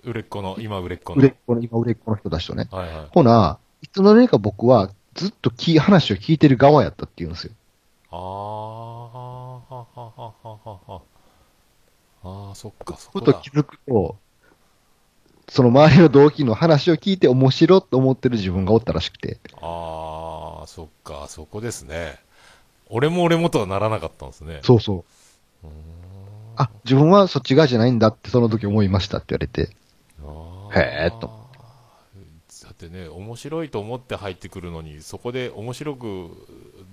売れっ子の、今売れっ子の。売れっ子の、今売れっ子の人たちとね。はいはい。ほな、いつの間にか僕はずっとき話を聞いてる側やったって言うんですよ。ああ、はははははは。ああ、そっか、そふことだ気。づくと、その周りの同期の話を聞いて面白いと思ってる自分がおったらしくて。ああ、そっか、そこですね。俺も俺もとはならなかったんですね。そうそう。うあ、自分はそっち側じゃないんだってその時思いましたって言われて。あーへーっとだってね、面白いと思って入ってくるのに、そこで面白く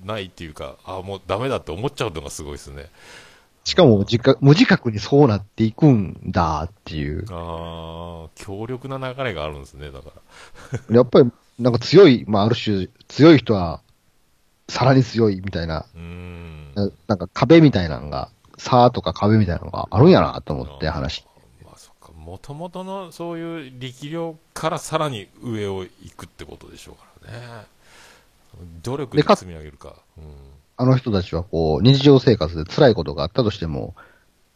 ないっていうか、ああ、もうダメだって思っちゃうのがすごいですね。しかも自覚無自覚にそうなっていくんだっていう。ああ、強力な流れがあるんですね、だから。やっぱりなんか強い、まあある種強い人はさらに強いみたいな、うーん。ななんか壁みたいなのが、差とか壁みたいなのがあるんやなと思って話。もともとのそういう力量からさらに上を行くってことでしょうからね。努力で積み上げるか。うん。あの人たちはこう、日常生活で辛いことがあったとしても、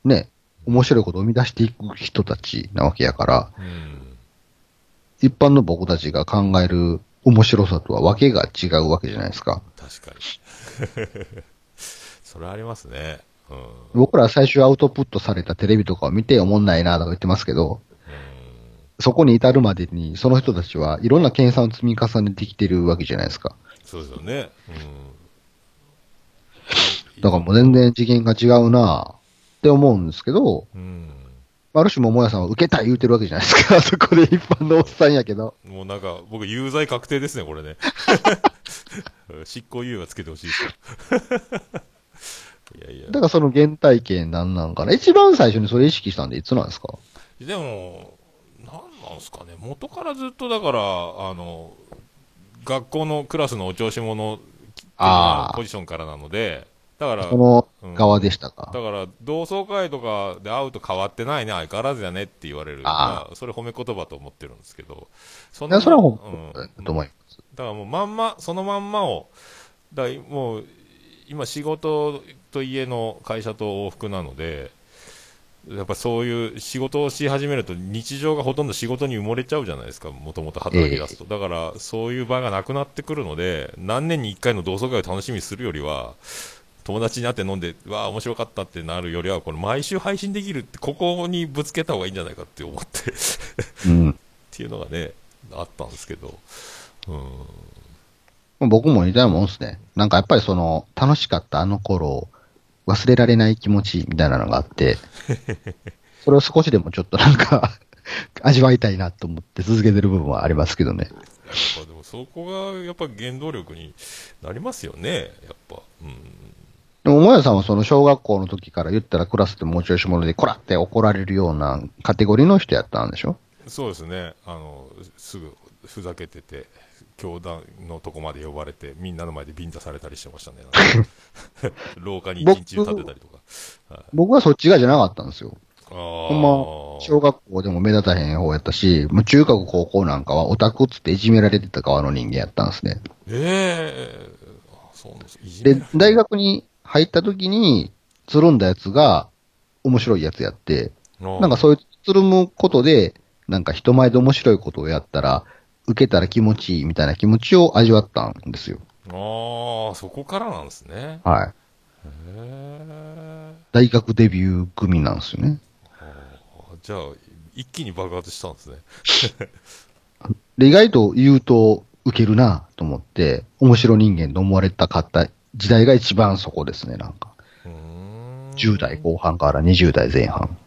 ね、面白いことを生み出していく人たちなわけやから、うん。一般の僕たちが考える面白さとはわけが違うわけじゃないですか。確かに。それありますね。僕ら最初アウトプットされたテレビとかを見て思んないなとか言ってますけど、そこに至るまでに、その人たちはいろんな計算を積み重ねてきてるわけじゃないですか。そうですよね。うん。だからもう全然次元が違うなって思うんですけど、うん。ある種桃屋さんは受けたい言うてるわけじゃないですか。そこで一般のおっさんやけど。もうなんか、僕、有罪確定ですね、これね。執行猶予がつけてほしいですよ。いやいや。だからその原体験なんなんかな。一番最初にそれ意識したんでいつなんですか？でも、なんなんすかね、元からずっとだから、あの、学校のクラスのお調子者っていうあーポジションからなので、だから、その側でしたか？だから、同窓会とかで会うと変わってないね、相変わらずやねって言われる。あまあ、それ褒め言葉と思ってるんですけど、そそれは本うん当だと思います。だからもうまんま、そのまんまを、だもう、今仕事と家の会社と往復なので、やっぱそういう仕事をし始めると日常がほとんど仕事に埋もれちゃうじゃないですか、もともと働き出すと。だからそういう場がなくなってくるので、何年に1回の同窓会を楽しみにするよりは、友達に会って飲んで、わあ、面白かったってなるよりは、これ毎週配信できるって、ここにぶつけた方がいいんじゃないかって思ってっうん。ていうのがね、あったんですけど。うん僕も似たようなもんですね。なんかやっぱりその、楽しかったあの頃、忘れられない気持ちみたいなのがあって、それを少しでもちょっとなんか、味わいたいなと思って続けてる部分はありますけどね。やっぱでもそこがやっぱ原動力になりますよね、やっぱ。うん。でも、もやさんはその小学校の時から言ったらクラスでもうちょいし者で、こらって怒られるようなカテゴリーの人やったんでしょ？そうですね、あの、すぐふざけてて、教団のとこまで呼ばれて、みんなの前でビンタされたりしてましたね。廊下に一日中立てたりとか。僕はそっち側じゃなかったんですよ。あほんま、小学校でも目立たへん方やったし、もう中学高校なんかはオタクっつっていじめられてた側の人間やったんですね。ええあそうなんです。いじめで大学に入った時に、つるんだやつが面白いやつやって、なんかそういうつるむことで、なんか人前で面白いことをやったら、受けたら気持ちいいみたいな気持ちを味わったんですよ。ああ、そこからなんですね。はい。へえ。大学デビュー組なんですよね。じゃあ、一気に爆発したんですね。で、意外と言うと受けるなと思って、面白人間と思われたかった時代が一番そこですね、なんか。ん10代後半から20代前半。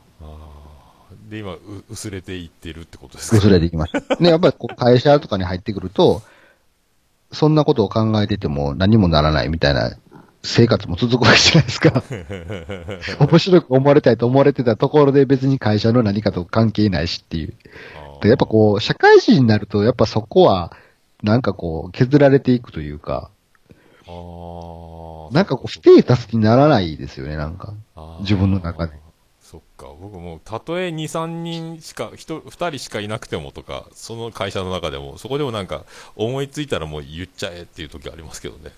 で、今、う薄れていってるってことですか？薄れていきました。ね、やっぱりこう会社とかに入ってくると、そんなことを考えてても何もならないみたいな生活も続くわけじゃないですか。面白く思われたいと思われてたところで別に会社の何かと関係ないしっていう。でやっぱこう、社会人になると、やっぱそこは、なんかこう、削られていくというか、なんかこう、ステータスにならないですよね、なんか。自分の中で。そっか、僕もう、たとえ2、3人しか、1、2人しかいなくてもとか、その会社の中でも、そこでもなんか、思いついたらもう言っちゃえっていう時ありますけどね。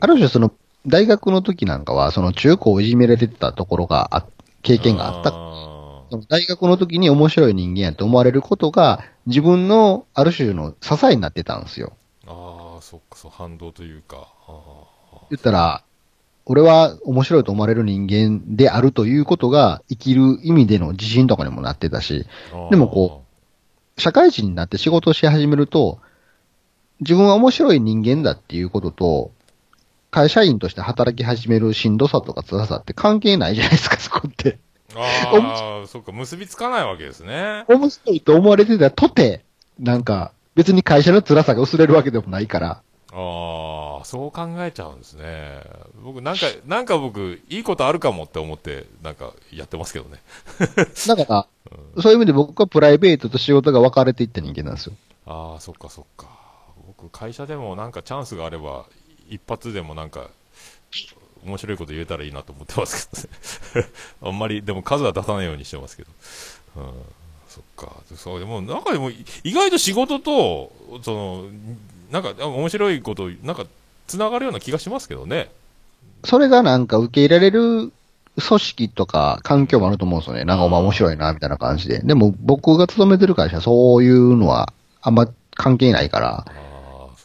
ある種その、大学の時なんかは、その中高をいじめられてたところがあ、経験があった。大学の時に面白い人間やと思われることが、自分のある種の支えになってたんですよ。ーあー、そっか、そう、反動というか。あ言ったら、俺は面白いと思われる人間であるということが生きる意味での自信とかにもなってたし、ーでもこ社会人になって仕事をし始めると、自分は面白い人間だっていうことと、会社員として働き始めるしんどさとか辛さって関係ないじゃないですか、そこって。ああ、そっか、結びつかないわけですね。面白いと思われてたとて、なんか、別に会社の辛さが薄れるわけでもないから。ああ、そう考えちゃうんですね。僕、なんか、なんか僕、いいことあるかもって思って、なんか、やってますけどね。だから、そういう意味で僕はプライベートと仕事が分かれていった人間なんですよ。ああ、そっかそっか。僕、会社でもなんかチャンスがあれば、一発でもなんか、面白いこと言えたらいいなと思ってますけどね。あんまり、でも数は出さないようにしてますけど。うん、そっか。そう、でも、なんかでも、意外と仕事と、その、なんか、面白いこと、なんか、つながるような気がしますけどね。それがなんか受け入れられる組織とか環境もあると思うんですよね。なんかお前面白いな、みたいな感じで。でも僕が勤めてる会社はそういうのはあんま関係ないから、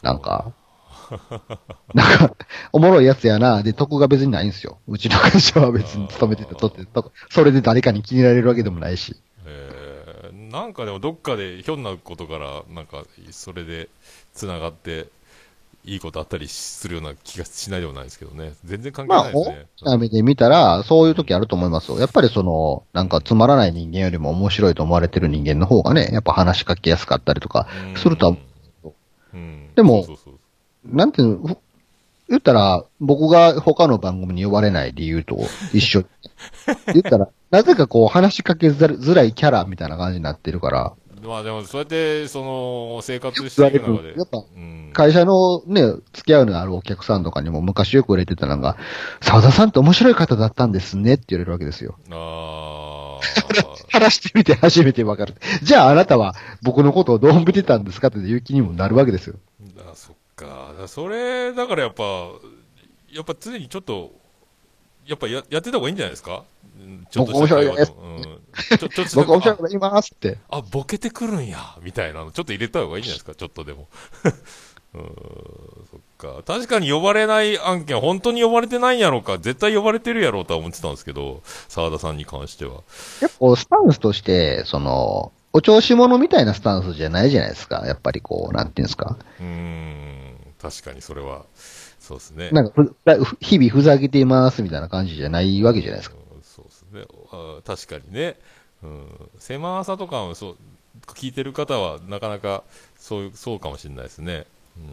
なんか、なんか、おもろいやつやな、で、得が別にないんですよ。うちの会社は別に勤めててとって、とそれで誰かに気に入られるわけでもないし。えー、なんかでもどっかでひょんなことから、なんか、それで繋がって、いいことあったりするような気がしないでもないですけどね。全然関係ないですね。きな目で見たら、そういう時あると思いますよ。やっぱりその、なんかつまらない人間よりも面白いと思われてる人間の方がね、やっぱ話しかけやすかったりとか、うんするとはうんでもそうそうそうなんていうの、ふ言ったら、僕が他の番組に呼ばれない理由と一緒。言ったら、なぜかこう話しかけづらいキャラみたいな感じになってるから、まあでも、そうやって、その、生活していく中で。やっぱうん、会社のね、付き合うのあるお客さんとかにも昔よく売れてたのが、沢田さんって面白い方だったんですねって言われるわけですよ。あ話してみて初めてわかる。じゃああなたは僕のことをどう見てたんですかっていう気にもなるわけですよ。ーあ、そっか。それ、だからやっぱ、やっぱ常にちょっと、やっぱややってた方がいいんじゃないですか？うんちょっと僕面白いですうん。ちょ、ちょっとした 僕面白いこと言いますって。あ、ボケてくるんや、みたいなの、ちょっと入れた方がいいんじゃないですか、ちょっとでも。うーん、そっか。確かに呼ばれない案件、本当に呼ばれてないんやろうか、絶対呼ばれてるやろうとは思ってたんですけど、澤田さんに関しては。結構スタンスとして、その、お調子者みたいなスタンスじゃないじゃないですか。やっぱりこう、なんていうんですか。うーん、確かにそれは、そうですね。なんか日々ふざけていますみたいな感じじゃないわけじゃないですか。うんそうですね。あ確かにね。うん。狭さとかもそう、聞いてる方はなかなかそういう、そうかもしれないですね。うん。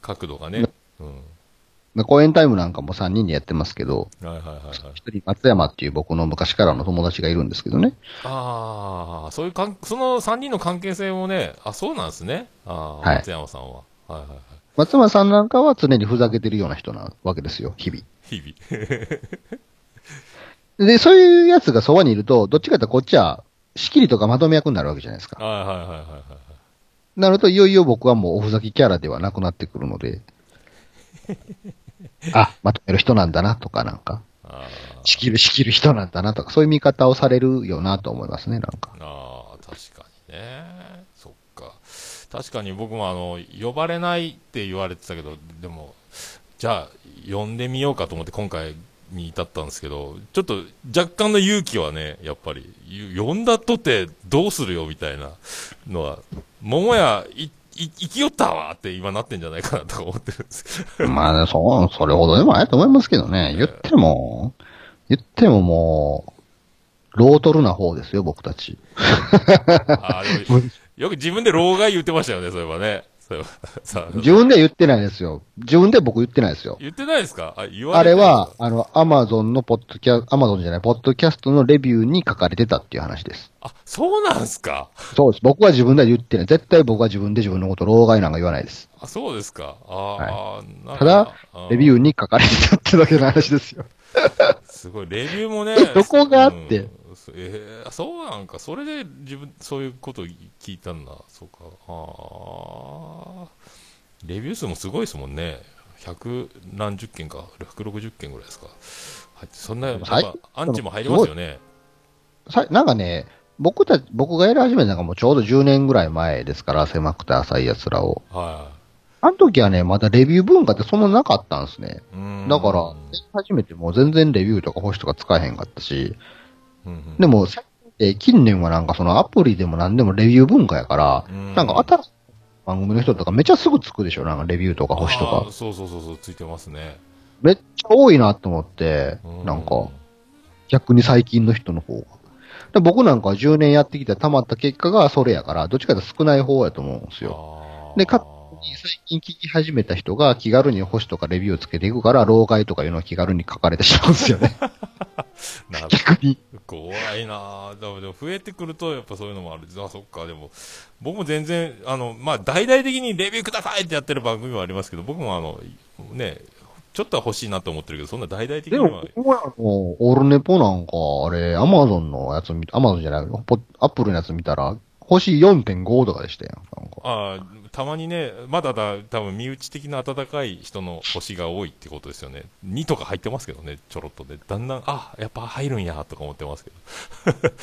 角度がね。うん。まあ公演タイムなんかも3人でやってますけど、はいはいはいはい。一人松山っていう僕の昔からの友達がいるんですけどね。ああ、そういうかん、その3人の関係性もね、あ、そうなんですね。ああ、はい松山さんは。はいはいはい。松山さんなんかは常にふざけてるような人なわけですよ、日々。日々。で、そういうやつがそばにいると、どっちかというとこっちは、仕切りとかまとめ役になるわけじゃないですか。はいはいはいはいはい。なると、いよいよ僕はもうおふざけキャラではなくなってくるので、あ、まとめる人なんだなとかなんか、あ仕切る仕切る人なんだなとか、そういう見方をされるよなと思いますね、なんか。ああ、確かにね。確かに僕もあの、呼ばれないって言われてたけど、でも、じゃあ、呼んでみようかと思って今回に至ったんですけど、ちょっと若干の勇気はね、やっぱり、ゆ呼んだとてどうするよみたいなのは、桃屋、い、い、生きよったわって今なってんじゃないかなとか思ってるんです。まあ、そう、それほどでもないと思いますけどね。言っても、言ってももう、ロートルな方ですよ、僕たち。よく自分で老害言ってましたよね、そういえばね。そういえばさ自分では言ってないですよ。自分で僕言ってないですよ。言ってないですか？あ言わあれは、あの、アマゾンのポッドキャ、アマゾンじゃない、ポッドキャストのレビューに書かれてたっていう話です。あ、そうなんすか？そうです。僕は自分では言ってない。絶対僕は自分で自分のこと、老害なんか言わないです。あ、そうですか？あー、なんかただ、レビューー。に書かれてたってだけの話ですよ。すごい、レビューもね。どこがあってうんえーそうなんか、それで自分、そういうこと聞いたんだ。そうか。あーレビュー数もすごいですもんね。百何十件か、160件ぐらいですか。はい、そんな、やっ最ぱ、アンチも入りますよね。さなんかね、僕たち、僕がやり始めたのがもうちょうど10年ぐらい前ですから、狭くて浅い奴らを。はあの時はね、まだレビュー文化ってそんななかったんですね。だから、初めてもう全然レビューとか星とか使えへんかったし、うんうんでも、最近年はなんかそのアプリでも何でもレビュー文化やから、うんなんか新しい番組の人とかめっちゃすぐつくでしょなんかレビューとか星とか。そうそうそうそう、ついてますね。めっちゃ多いなと思ってう、なんか、逆に最近の人の方が。で僕なんかは10年やってきて溜まった結果がそれやから、どっちかというと少ない方やと思うんですよ。でか最近聞き始めた人が気軽に星とかレビューをつけていくから、老害とかいうのを気軽に書かれてしまうんですよね。なる逆に。怖いなぁ。でもでも増えてくると、やっぱそういうのもある。あ、そっか。でも、僕も全然、あの、まあ、大々的にレビューくださいってやってる番組はありますけど、僕もあの、ね、ちょっとは欲しいなと思ってるけど、そんな大々的でにはも、。僕はあの、オールネポなんか、あれ、アマゾンのやつ見、アマゾンじゃない、ポアップルのやつ見たら、星4.5とかでしたよ。なんかああ、たまにね、まだだ、多分身内的な温かい人の星が多いってことですよね。2とか入ってますけどね、ちょろっとね。だんだん、あ、やっぱ入るんや、とか思ってますけど。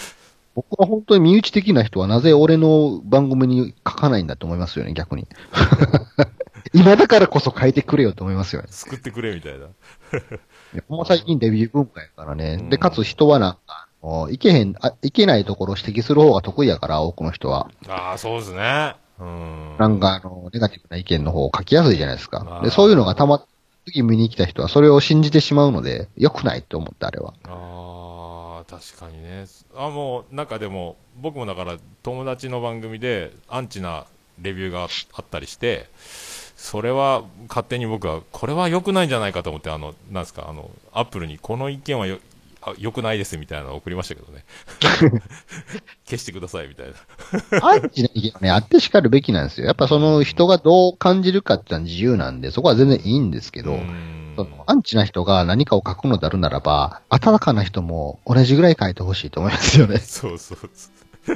僕は本当に身内的な人はなぜ俺の番組に書かないんだと思いますよね、逆に。今だからこそ変えてくれよと思いますよね。救ってくれみたいな。いやもう最近デビュー文化やからね。うんで、かつ人はなんか、いけへん、あ、いけないところを指摘する方が得意やから、多くの人は。ああ、そうですね。うん。なんか、あの、ネガティブな意見の方を書きやすいじゃないです。かで、そういうのがたま、次見に来た人はそれを信じてしまうので、良くないって思って、あれは。ああ、確かにね。あ、もう、なんかでも、僕もだから、友達の番組で、アンチなレビューがあったりして、それは勝手に僕は、これは良くないんじゃないかと思って、あの、なんですか、あの、アップルにこの意見はよあ良くないですみたいなのを送りましたけどね。消してくださいみたいな。アンチな意見はね、あってしかるべきなんですよ。やっぱその人がどう感じるかってのは自由なんで、そこは全然いいんですけど、うんそのアンチな人が何かを書くのであるならば、温かな人も同じぐらい書いてほしいと思いますよね。そうそうそう。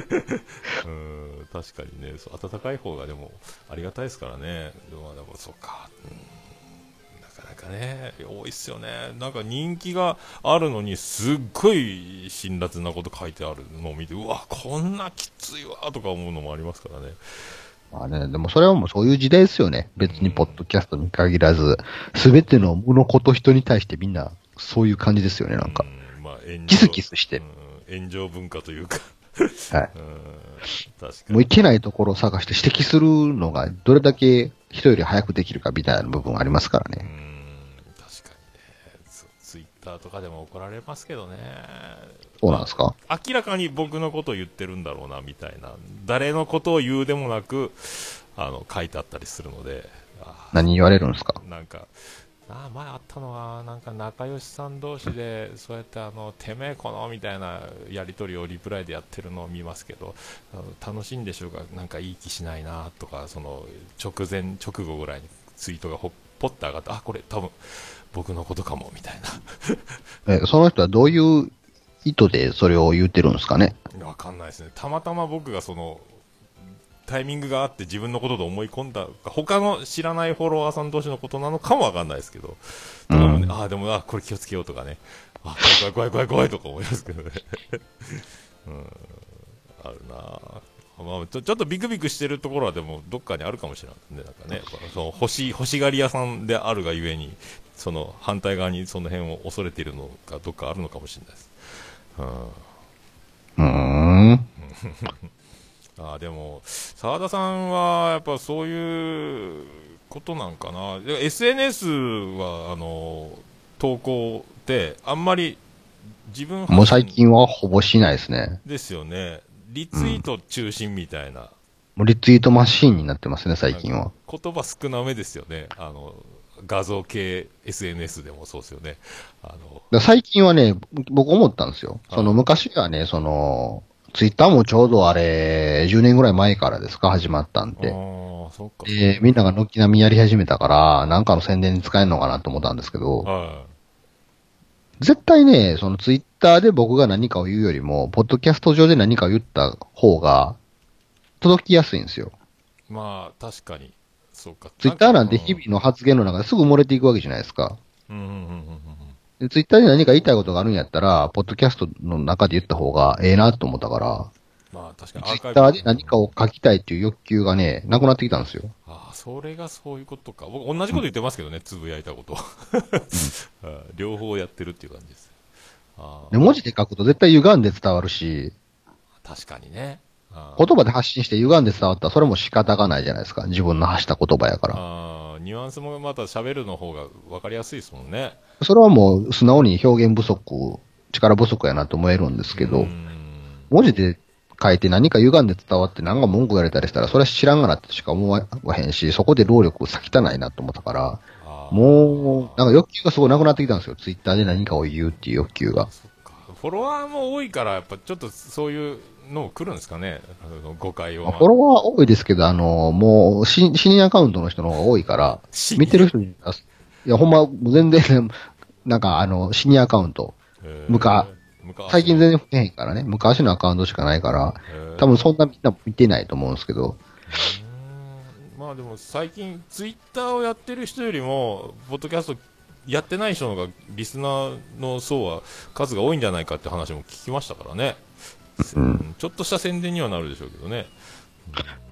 うん、確かにね、そう暖かい方がでもありがたいですからね。でも、でもそうか、うん、なかなかね、多いっすよね。なんか人気があるのに、すっごい辛辣なこと書いてあるのを見て、うわ、こんなきついわ、とか思うのもありますからね。まあね、でもそれはもうそういう時代ですよね。別にポッドキャストに限らず、すべての物事人に対してみんなそういう感じですよね、なんか。うん、まあ、炎キスキスして炎上文化というか、はい。うん、確かに。もういけないところを探して指摘するのがどれだけ人より早くできるかみたいな部分ありますからね。うん確かにね。ツツイッターとかでも怒られますけどね。そうなんですか？明らかに僕のことを言ってるんだろうなみたいな。誰のことを言うでもなくあの書いてあったりするので。あ何言われるんですか？なんかあ前あったのはなんか仲良しさん同士でそうやってあのてめえこのみたいなやり取りをリプライでやってるのを見ますけど楽しいんでしょうがなんかいい気しないなとかその直前直後ぐらいにツイートがほポッと上がってあこれ多分僕のことかもみたい え、その人はどういう意図でそれを言ってるんですかね？なわかんないですね。たまたま僕がそのタイミングがあって自分のことと思い込んだ他の知らないフォロワーさん同士のことなのかもわかんないですけど、うん。ああでもあこれ気をつけようとかね。あ怖い怖い怖い怖い怖いとか思いますけどね。うん。あるな。あまあ、ちょちょっとビクビクしてるところはでもどっかにあるかもしれないね。なんかねその欲し欲しがり屋さんであるがゆえにその反対側にその辺を恐れているのがどっかあるのかもしれないです、うん。うーん。あーでも、澤田さんはやっぱそういうことなんかな、で SNS はあの投稿ってあんまり自分もう最近はほぼしないですね。ですよね、リツイート中心みたいな、もうリツイートマシーンになってますね、最近は。言葉少なめですよね、あの画像系 SNS でもそうですよね。あの最近はね、僕思ったんですよ。はいその昔はね、その、ツイッターもちょうどあれ、10年ぐらい前からですか、始まったんあで。で、みんなが軒並みやり始めたから、なんかの宣伝に使えるのかなと思ったんですけど、は絶対ね、そのツイッターで僕が何かを言うよりも、ポッドキャスト上で何かを言った方が、届きやすいんですよ。い、まあ確かに、そうか、ツイッターなんてか日々の発言の中ですぐ漏れていくわけじゃないですか。うんうんうんうんうんでツイッターで何か言いたいことがあるんやったら、ポッドキャストの中で言った方がええなと思ったから、まあ確かにツイッターで何かを書きたいっていう欲求がね、なくなってきたんですよ。ああ、それがそういうことか。僕、同じこと言ってますけどね、つぶやいたこと。あ両方やってるっていう感じです。ああで、文字で書くと絶対歪んで伝わるし、確かにね。言葉で発信して歪んで伝わったらそれも仕方がないじゃないですか。自分の発した言葉やから。ああニュアンスもまた喋るの方が分かりやすいですもんね。それはもう素直に表現不足、力不足やなと思えるんですけど、うん文字で書いて何か歪んで伝わって何か文句言われたりしたら、それは知らんがなってしか思わへんし、そこで労力割きたないなと思ったから、もう、なんか欲求がすごいなくなってきたんですよ。ツイッターで何かを言うっていう欲求が。フォロワーも多いから、やっぱちょっとそういうの来るんですかね、誤解を。まあフォロワー多いですけど、あの、もう、し死にアカウントの人の方が多いから、見てる人に、あいや、ほんま、全然、なんか、あの、シニアアカウント。昔。最近全然増えへんからね。昔のアカウントしかないから、えー。多分そんなみんな見てないと思うんですけど、まあでも最近、ツイッターをやってる人よりも、ポッドキャストやってない人の方が、リスナーの層は数が多いんじゃないかって話も聞きましたからね、うん。ちょっとした宣伝にはなるでしょうけどね。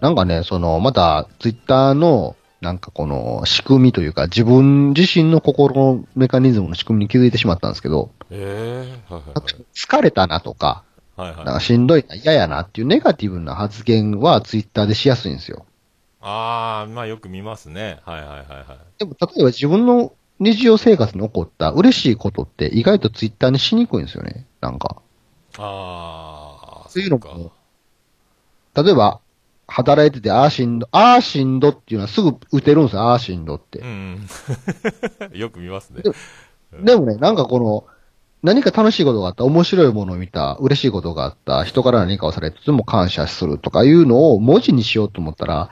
なんかね、その、また、ツイッターのなんかこの仕組みというか、自分自身の心のメカニズムの仕組みに気づいてしまったんですけど、ええはいはい疲れたなとか、はい。はいはい。なんかしんどいな、嫌やなっていうネガティブな発言はツイッターでしやすいんですよ。ああ、まあよく見ますね。はいはいはいはい。でも、例えば自分の日常生活に起こった嬉しいことって意外とツイッターにしにくいんですよね。なんか。ああ、そういうのも、例えば、働いてて、あーしんど、あーしんどっていうのはすぐ打てるんですよ、あーしんどってう。ん。よく見ますね。でもね、なんかこの、何か楽しいことがあった、面白いものを見た、嬉しいことがあった、人から何かをされてても感謝するとかいうのを文字にしようと思ったら、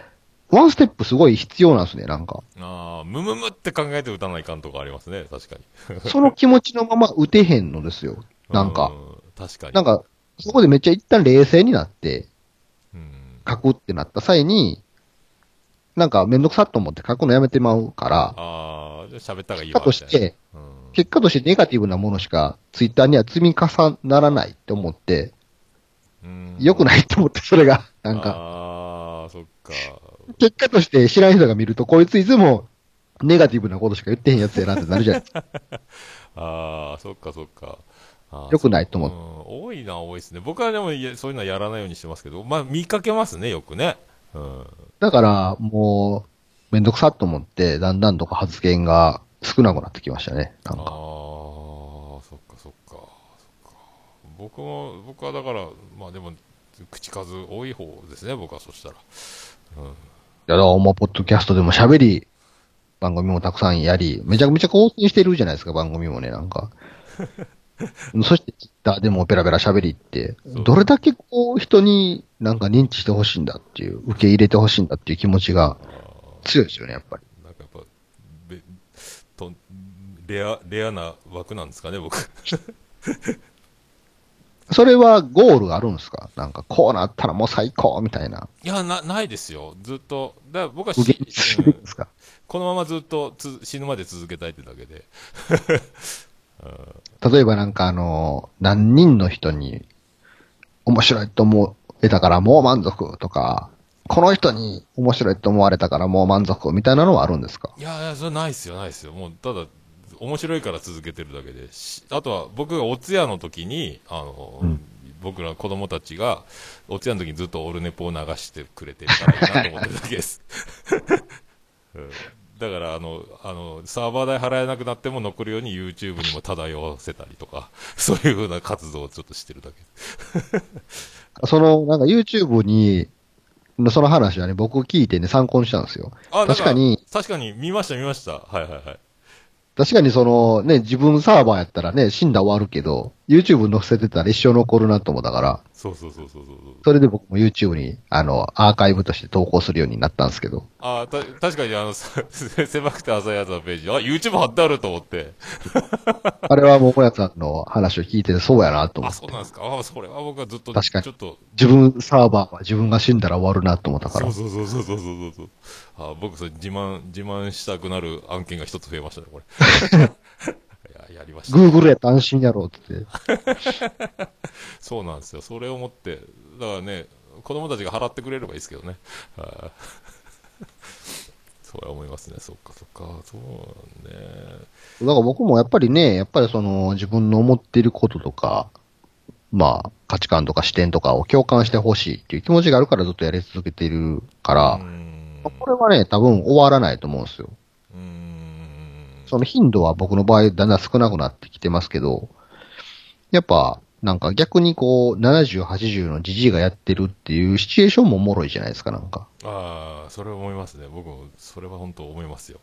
ワンステップすごい必要なんですね、なんか。ああ、ムムムって考えて打たないかんとかありますね。確かに。その気持ちのまま打てへんのですよ。なんか。う。確かに。なんか、そこでめっちゃ一旦冷静になって、うん。書くってなった際に、なんかめんどくさっと思って書くのやめてまうから、ああ、喋った方がいい結果わ。として、みたいな、結果としてネガティブなものしかツイッターには積み重ならないって思って、うん。良くいないと思って、それが。なんか、ああ、そっか。結果として知らん人が見ると、こいついつもネガティブなことしか言ってへんやつやなってなるじゃないですか。ああ、そっかそっか。良くないと思ううん多いな、多いですね。僕はでもそういうのはやらないようにしてますけど、まあ見かけますね、よくね。うん。だから、もう、めんどくさっと思って、だんだんとか発言が少なくなってきましたね。なんああ、か。そっかそっか。そっか。僕も、僕はだから、まあでも、口数多い方ですね、僕はそしたら。うん。いや、だからもう、ポッドキャストでも喋り、番組もたくさんやり、めちゃめちゃ更新してるじゃないですか、番組もね、なんか。そして、ツイッターでもペラペラ喋りって、どれだけこう、人になんか認知してほしいんだっていう、受け入れてほしいんだっていう気持ちが強いですよね、やっぱり。なんかやっぱ、べとレア、レアな枠なんですかね、僕。それはゴールがあるんですか？なんか、こうなったらもう最高みたいな。いや、な、ないですよ。ずっと。だから僕は無し限にすうんるんですか、このままずっとつ死ぬまで続けたいってだけで。例えばなんかあの、何人の人に面白いと思えたからもう満足とか、この人に面白いと思われたからもう満足みたいなのはあるんですか？いやいや、それないっすよ、ないっすよ。もう、ただ、面白いから続けてるだけで。しあとは、僕がお通夜の時に、あの、うん僕ら子供たちが、お通夜の時にずっとオルネポを流してくれてるからいいなと思ってるだけです。う んだから、あの、あの、サーバー代払えなくなっても残るように YouTube にも漂わせたりとか、そういうふうな活動をちょっとしてるだけ。その、なんか YouTube に、その話はね、僕聞いてね、参考にしたんですよ。確かに、確かに見ました見ました。はいはいはい。確かにそのね、自分サーバーやったらね、死んだら終わるけど、YouTube 載せてたら一生残るなと思ったから、そうそうそうそうそう。それで僕も YouTube に、あの、アーカイブとして投稿するようになったんですけど、あた、確かにあの、さ 狭くて浅いやつのページ、あ、YouTube 貼ってあると思って。あれはもう、もやさんの話を聞いててそうやなと思あ、ってそうなんですか。あ、それは僕はずっと、確かにちょっと、自分サーバーは自分が死んだら終わるなと思ったからそう。そうそうそうそうそうそう。あ、僕それ自慢、自慢したくなる案件が一つ増えましたね、これ。いや、やりました。Google やったら安心やろうって。そうなんですよ。それを思って、だからね、子供たちが払ってくれればいいですけどね。はい そうは思いますね。そっかそっか。そうね。だから僕もやっぱりね、やっぱりその自分の思っていることとか、まあ価値観とか視点とかを共感してほしいっていう気持ちがあるからずっとやり続けているからうー、んこれはね、多分終わらないと思うんですよ。その頻度は僕の場合だんだん少なくなってきてますけど、やっぱなんか逆にこう70、80のじじいがやってるっていうシチュエーションもおもろいじゃないですか、なんか。ああ、それは思いますね。僕も、それは本当思いますよ。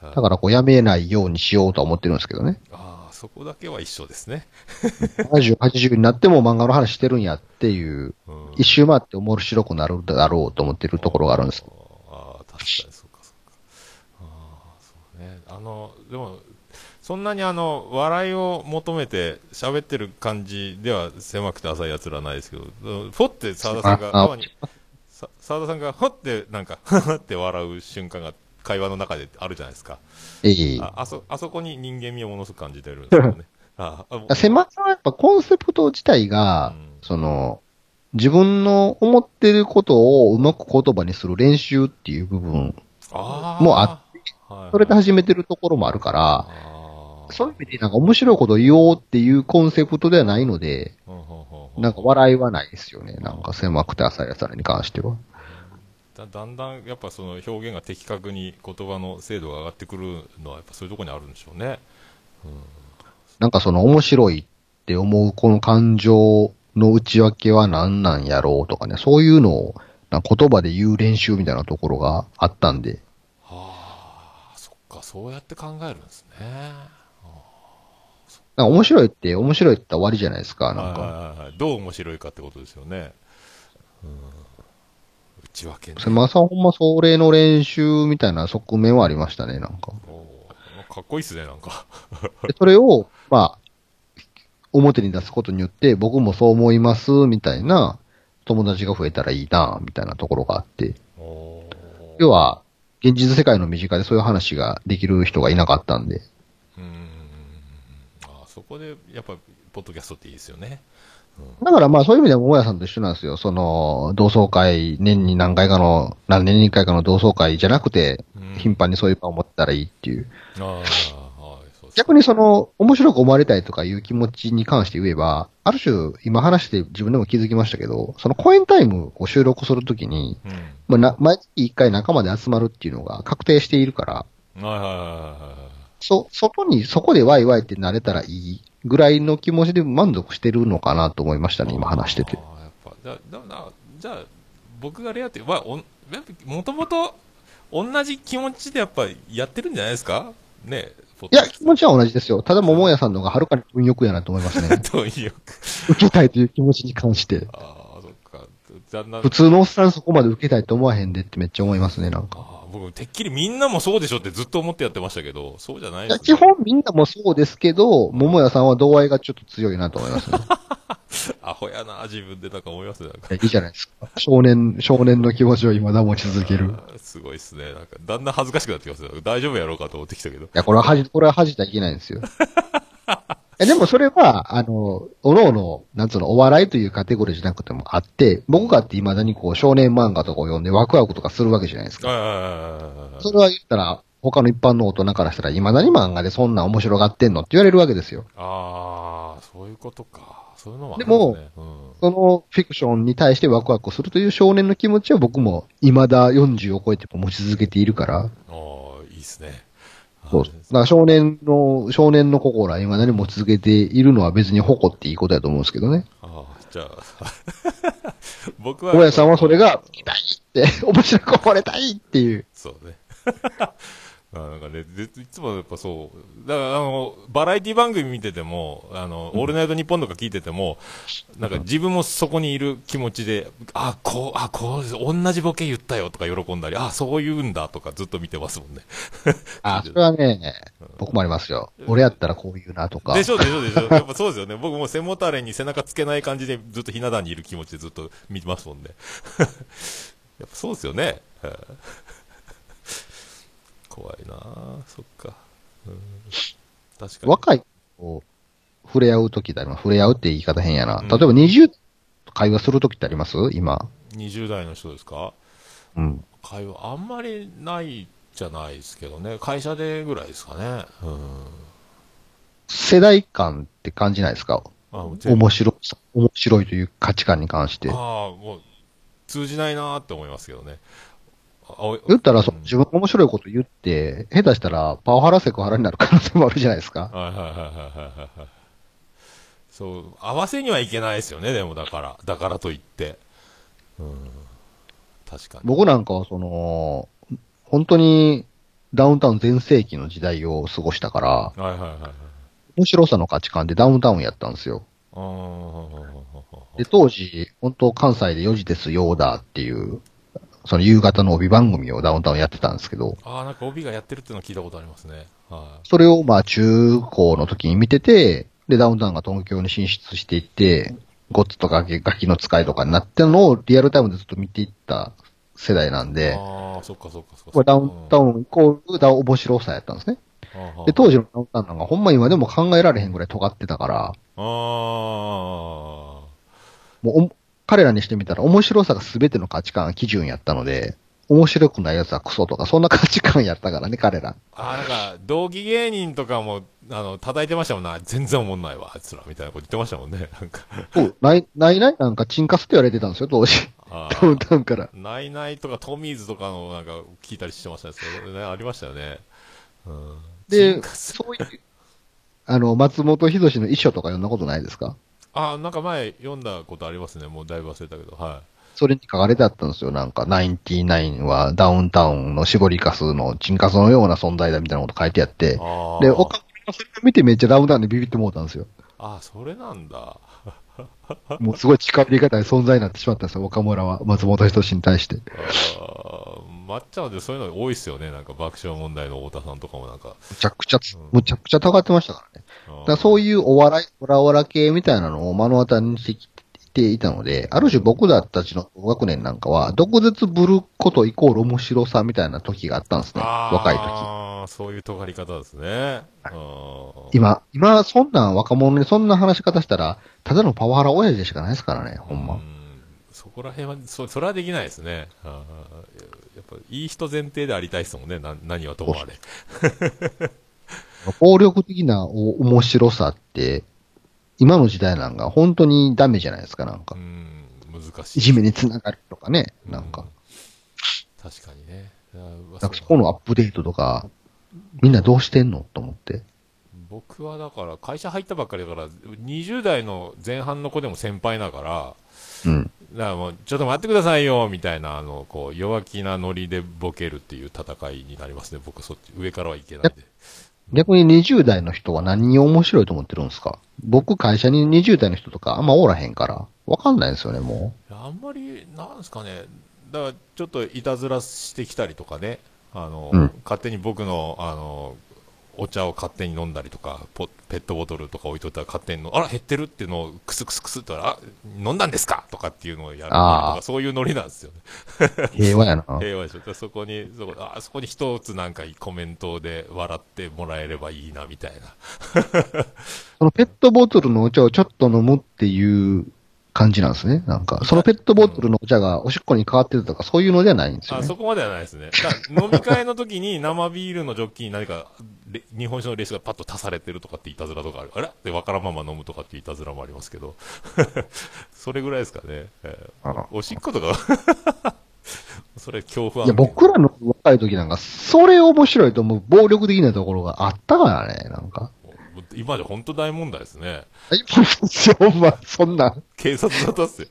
はいだからこうやめないようにしようとは思ってるんですけどね。ああ、そこだけは一緒ですね。70、80になっても漫画の話してるんやっていう、うん。一周回って面白くなるだろうと思ってるところがあるんです。確かにそうか、そうか。ああ、そうね。あの、でも、そんなにあの、笑いを求めて喋ってる感じでは狭くて浅い奴らはないですけど、うんふって沢田さんが、ああたまに、さ沢田さんがふってなんか、ふふって笑う瞬間が会話の中であるじゃないですか。ええああそ、あそこに人間味をものすごく感じてるんですよね。あ あ、あ狭さはやっぱコンセプト自体が、うんその、自分の思ってることをうまく言葉にする練習っていう部分あもうあはいそれで始めてるところもあるから、そういう意味でなんか面白いことを言おうっていうコンセプトではないので、なんか笑いはないですよね。なんか狭くて浅いやつらに関しては。だだんだんやっぱその表現が的確に言葉の精度が上がってくるのはやっぱそういうところにあるんでしょうね。なんかその面白いって思うこの感情の内訳は何なんやろうとかね、そういうのを言葉で言う練習みたいなところがあったんで、はあ、そっか、そうやって考えるんですね。なんか面白いって面白いって言ったら終わりじゃないですか、なんか。はいはいはいはい、どう面白いかってことですよね。うん、内訳ね。まさほんまそれの練習みたいな側面はありましたね、なんか。かっこいいっすね、なんか。でそれを、まあ、表に出すことによって、僕もそう思います、みたいな友達が増えたらいいな、みたいなところがあって。要は、現実世界の身近でそういう話ができる人がいなかったんで。うーんあそこでやっぱポッドキャストっていいですよね。だからまあそういう意味では桃屋さんと一緒なんですよ。その、同窓会、年に何回かの、何年に一回かの同窓会じゃなくて、うん頻繁にそういう場を持ったらいいっていう。うです逆にその、面白く思われたいとかいう気持ちに関して言えば、ある種、今話して自分でも気づきましたけど、そのコエンタイムを収録するときに、うん。まあな、毎月一回仲間で集まるっていうのが確定しているから、はいはいはいはそ、外に、そこでワイワイってなれたらいいぐらいの気持ちで満足してるのかなと思いましたい。ね、今話してて。ああやっぱ、だ、だ、な、じゃあ、僕がレアって、まあ、おもともと、同じ気持ちでやっぱやってるんじゃないですか？ねいや、気持ちは同じですよ。ただ、桃屋さんの方がはるかに運欲やなと思いますね。どういう、受けたいという気持ちに関して。ああ、そっか。普通のおっさんそこまで受けたいと思わへんでってめっちゃ思いますね、なんか。僕、てっきりみんなもそうでしょってずっと思ってやってましたけど、そうじゃないです基本みんなもそうですけど、桃屋さんは度合いがちょっと強いなと思いますね。アホやな、自分でなんか思いますね。いやいいじゃないですか。少年、少年の気持ちを未だ持ち続ける。すごいっすね。なんか、だんだん恥ずかしくなってきますよ。大丈夫やろうかと思ってきたけど。や、これは恥じ、これは恥じちゃいけないんですよ。いやでもそれは、あの、おのおの、なんつうの、お笑いというカテゴリーじゃなくてもあって、僕がって未だにこう、少年漫画とかを読んでワクワクとかするわけじゃないですか。あそれは言ったら、他の一般の大人からしたら、未だに漫画でそんな面白がってんのって言われるわけですよ。あー、そういうことか。そういうのもあでも。うん。そのフィクションに対してワクワクするという少年の気持ちは僕も未だ40を超えても持ち続けているから、あー、いいっすね。そう。だから少年の、少年の心は未だに持ち続けているのは別に誇っていいことだと思うんですけどね。あーじゃあ、僕は。大家さんはそれが、見たいって、面白く思われたいっていう。そうね。あなんかね、でいつもやっぱそう、だからあの、バラエティ番組見てても、あの、オールナイトニッポンとか聞いてても、なんか自分もそこにいる気持ちで、あ、こう、あ、こう、同じボケ言ったよとか喜んだり、あ、そう言うんだとかずっと見てますもんね。あ、それはね、僕もありますよ。俺やったらこう言うなとか。でしょでしょでしょやっぱそうですよね。僕も背もたれに背中つけない感じでずっとひな壇にいる気持ちでずっと見てますもんね。やっぱそうですよね。はい怖いなあそっか。うん、確かに。若い子と触れ合うときってあります。触れ合うって言い方変やな。うん例えば20会話するときってあります？今。20代の人ですか？うん。会話あんまりないじゃないですけどね。会社でぐらいですかね。うん。世代間って感じないですか？面白さ、面白いという価値観に関してあ。あ、もう通じないなーって思いますけどね。言ったら、そうん自分が面白いこと言って、下手したらパワハラセクハラになる可能性もあるじゃないですか。はいはいはいはいはいはい。そう、合わせにはいけないですよね、でもだから。だからといって。うん。確かに。僕なんかはその、本当にダウンタウン全盛期の時代を過ごしたから、はいはいはいはい。面白さの価値観でダウンタウンやったんですよ。あーで、当時、本当関西で4時ですよーだっていう、その夕方の帯番組をダウンタウンやってたんですけど、あー、なんか帯がやってるっていうの聞いたことありますね。はそれをまあ中高の時に見てて、で、ダウンタウンが東京に進出していって、ゴッツとかガキの使いとかになってるのをリアルタイムでずっと見ていった世代なんい。で、ああ、そっかそっかそっか。これダウンタン。ウンイコールダウン面白さやったんですね。で、当時のダウンタウンなんかほんま今でも考えられへんぐらい尖ってたから、あもうお彼らにしてみたら面白さが全ての価値観基準やったので、面白くないやつはクソとか、そんな価値観やったからね、彼ら。ああ、なんか、同期芸人とかも、あの、叩いてましたもんな。全然思んないわ、あいつら、みたいなこと言ってましたもんね。なんか、そう、ない、ないない？なんかチンカスって言われてたんですよ、当時。あダウンタウンから。ナイナイとかトミーズとかのなんか聞いたりしてましたね。それね、ありましたよね。うん。でそういう、あの、松本人志の遺書とか読んだことないですか？あ、なんか前読んだことありますね。もうだいぶ忘れたけど、はそれに書かれてあったんですよ。なんか、ナインティナインはダウンタウンの絞りかすのチンカスのような存在だみたいなこと書いてあってい。、ああ。で、岡村がそれを見てめっちゃダウンタウンでビビってもうたんですよ。あ、それなんだ。もうすごい近寄り方で存在になってしまったんですよ、岡村は。松本人志に対して。あー抹茶のでそういうの多いっすよね。なんか爆笑問題の太田さんとかもなんか。むちゃくちゃつうん、むちゃくちゃ高ってましたからね。だそういうお笑い、オラオラ系みたいなのを目の当たりにしてきていたので、ある種僕たちの同学年なんかは、毒舌ぶることイコール面白さみたいな時があったんですね。若い時。ああ、そういう尖り方ですね。今、今、そんなん若者にそんな話し方したら、ただのパワハラ親父でしかないですからね、ほんまう。そこら辺は、そ、それはできないですね。あーやっぱ、いい人前提でありたいですもんね。な、何はともあれ。暴力的なお面白さって、今の時代なんか本当にダメじゃないですか、なんかう。ん、難しい。いじめにつながるとかね、なんかうん。。確かにね。なんかそこのアップデートとか、みんなどうしてんのと思って。僕はだから、会社入ったばっかりだから、20代の前半の子でも先輩だから、うん。だからもう、ちょっと待ってくださいよ、みたいな、あの、こう、弱気なノリでボケるっていう戦いになりますね。僕、そっち、上からはいけないんで。逆に20代の人は何を面白いと思ってるんですか？僕会社に20代の人とかあんまおらへんから、わかんないですよね、もあんまり、なんですかね、だからちょっといたずらしてきたりとかね、あの、うん。勝手に僕の、あの、お茶を勝手に飲んだりとか、ポペットボトルとか置いといたら勝手にの、あら、減ってるっていうのをクスクスクスってあ、飲んだんですか？とかっていうのをやるとあか、そういうノリなんですよね。う。平和やな。平和でしょ。そこに、そこあそこに一つなんかコメントで笑ってもらえればいいな、みたいな。そのペットボトルのお茶をちょっと飲むっていう感じなんですね。なんか、そのペットボトルのお茶がおしっこに変わってるとか、そういうのではないんですよあ、ね。そこまではないですね。飲み会の時に生ビールのジョッキに何かレ日本酒のレースがパッと足されてるとかっていたずらとかある。あれ？で、わからんまま飲むとかっていたずらもありますけど。それぐらいですかね。えーおしっことか それ恐怖いや、僕らの若い時なんか、それ面白いと思う暴力的なところがあったからね、なんか。今で本当大問題ですね。ほんま、そんなん、警察沙汰っすよ。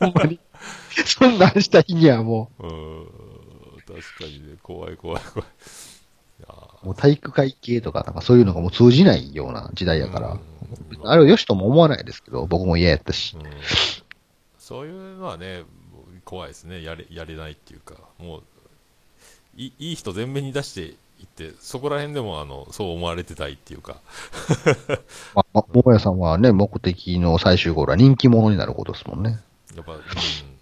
ほんまに。そんなんした日にはもうーん。確かにね、怖い怖い怖い。いもう体育会系とか、なんかそういうのがもう通じないような時代やから。うんあれを良しとも思わないですけど、僕も嫌やったし。うんそういうのはね、怖いですね。やれ、やれないっていうか、もう、いいい人前面に出していって、そこら辺でも、あの、そう思われてたいっていうか、まあ、桃屋さんはね、目的の最終ゴールは人気者になることですもんね。やっぱ、うん、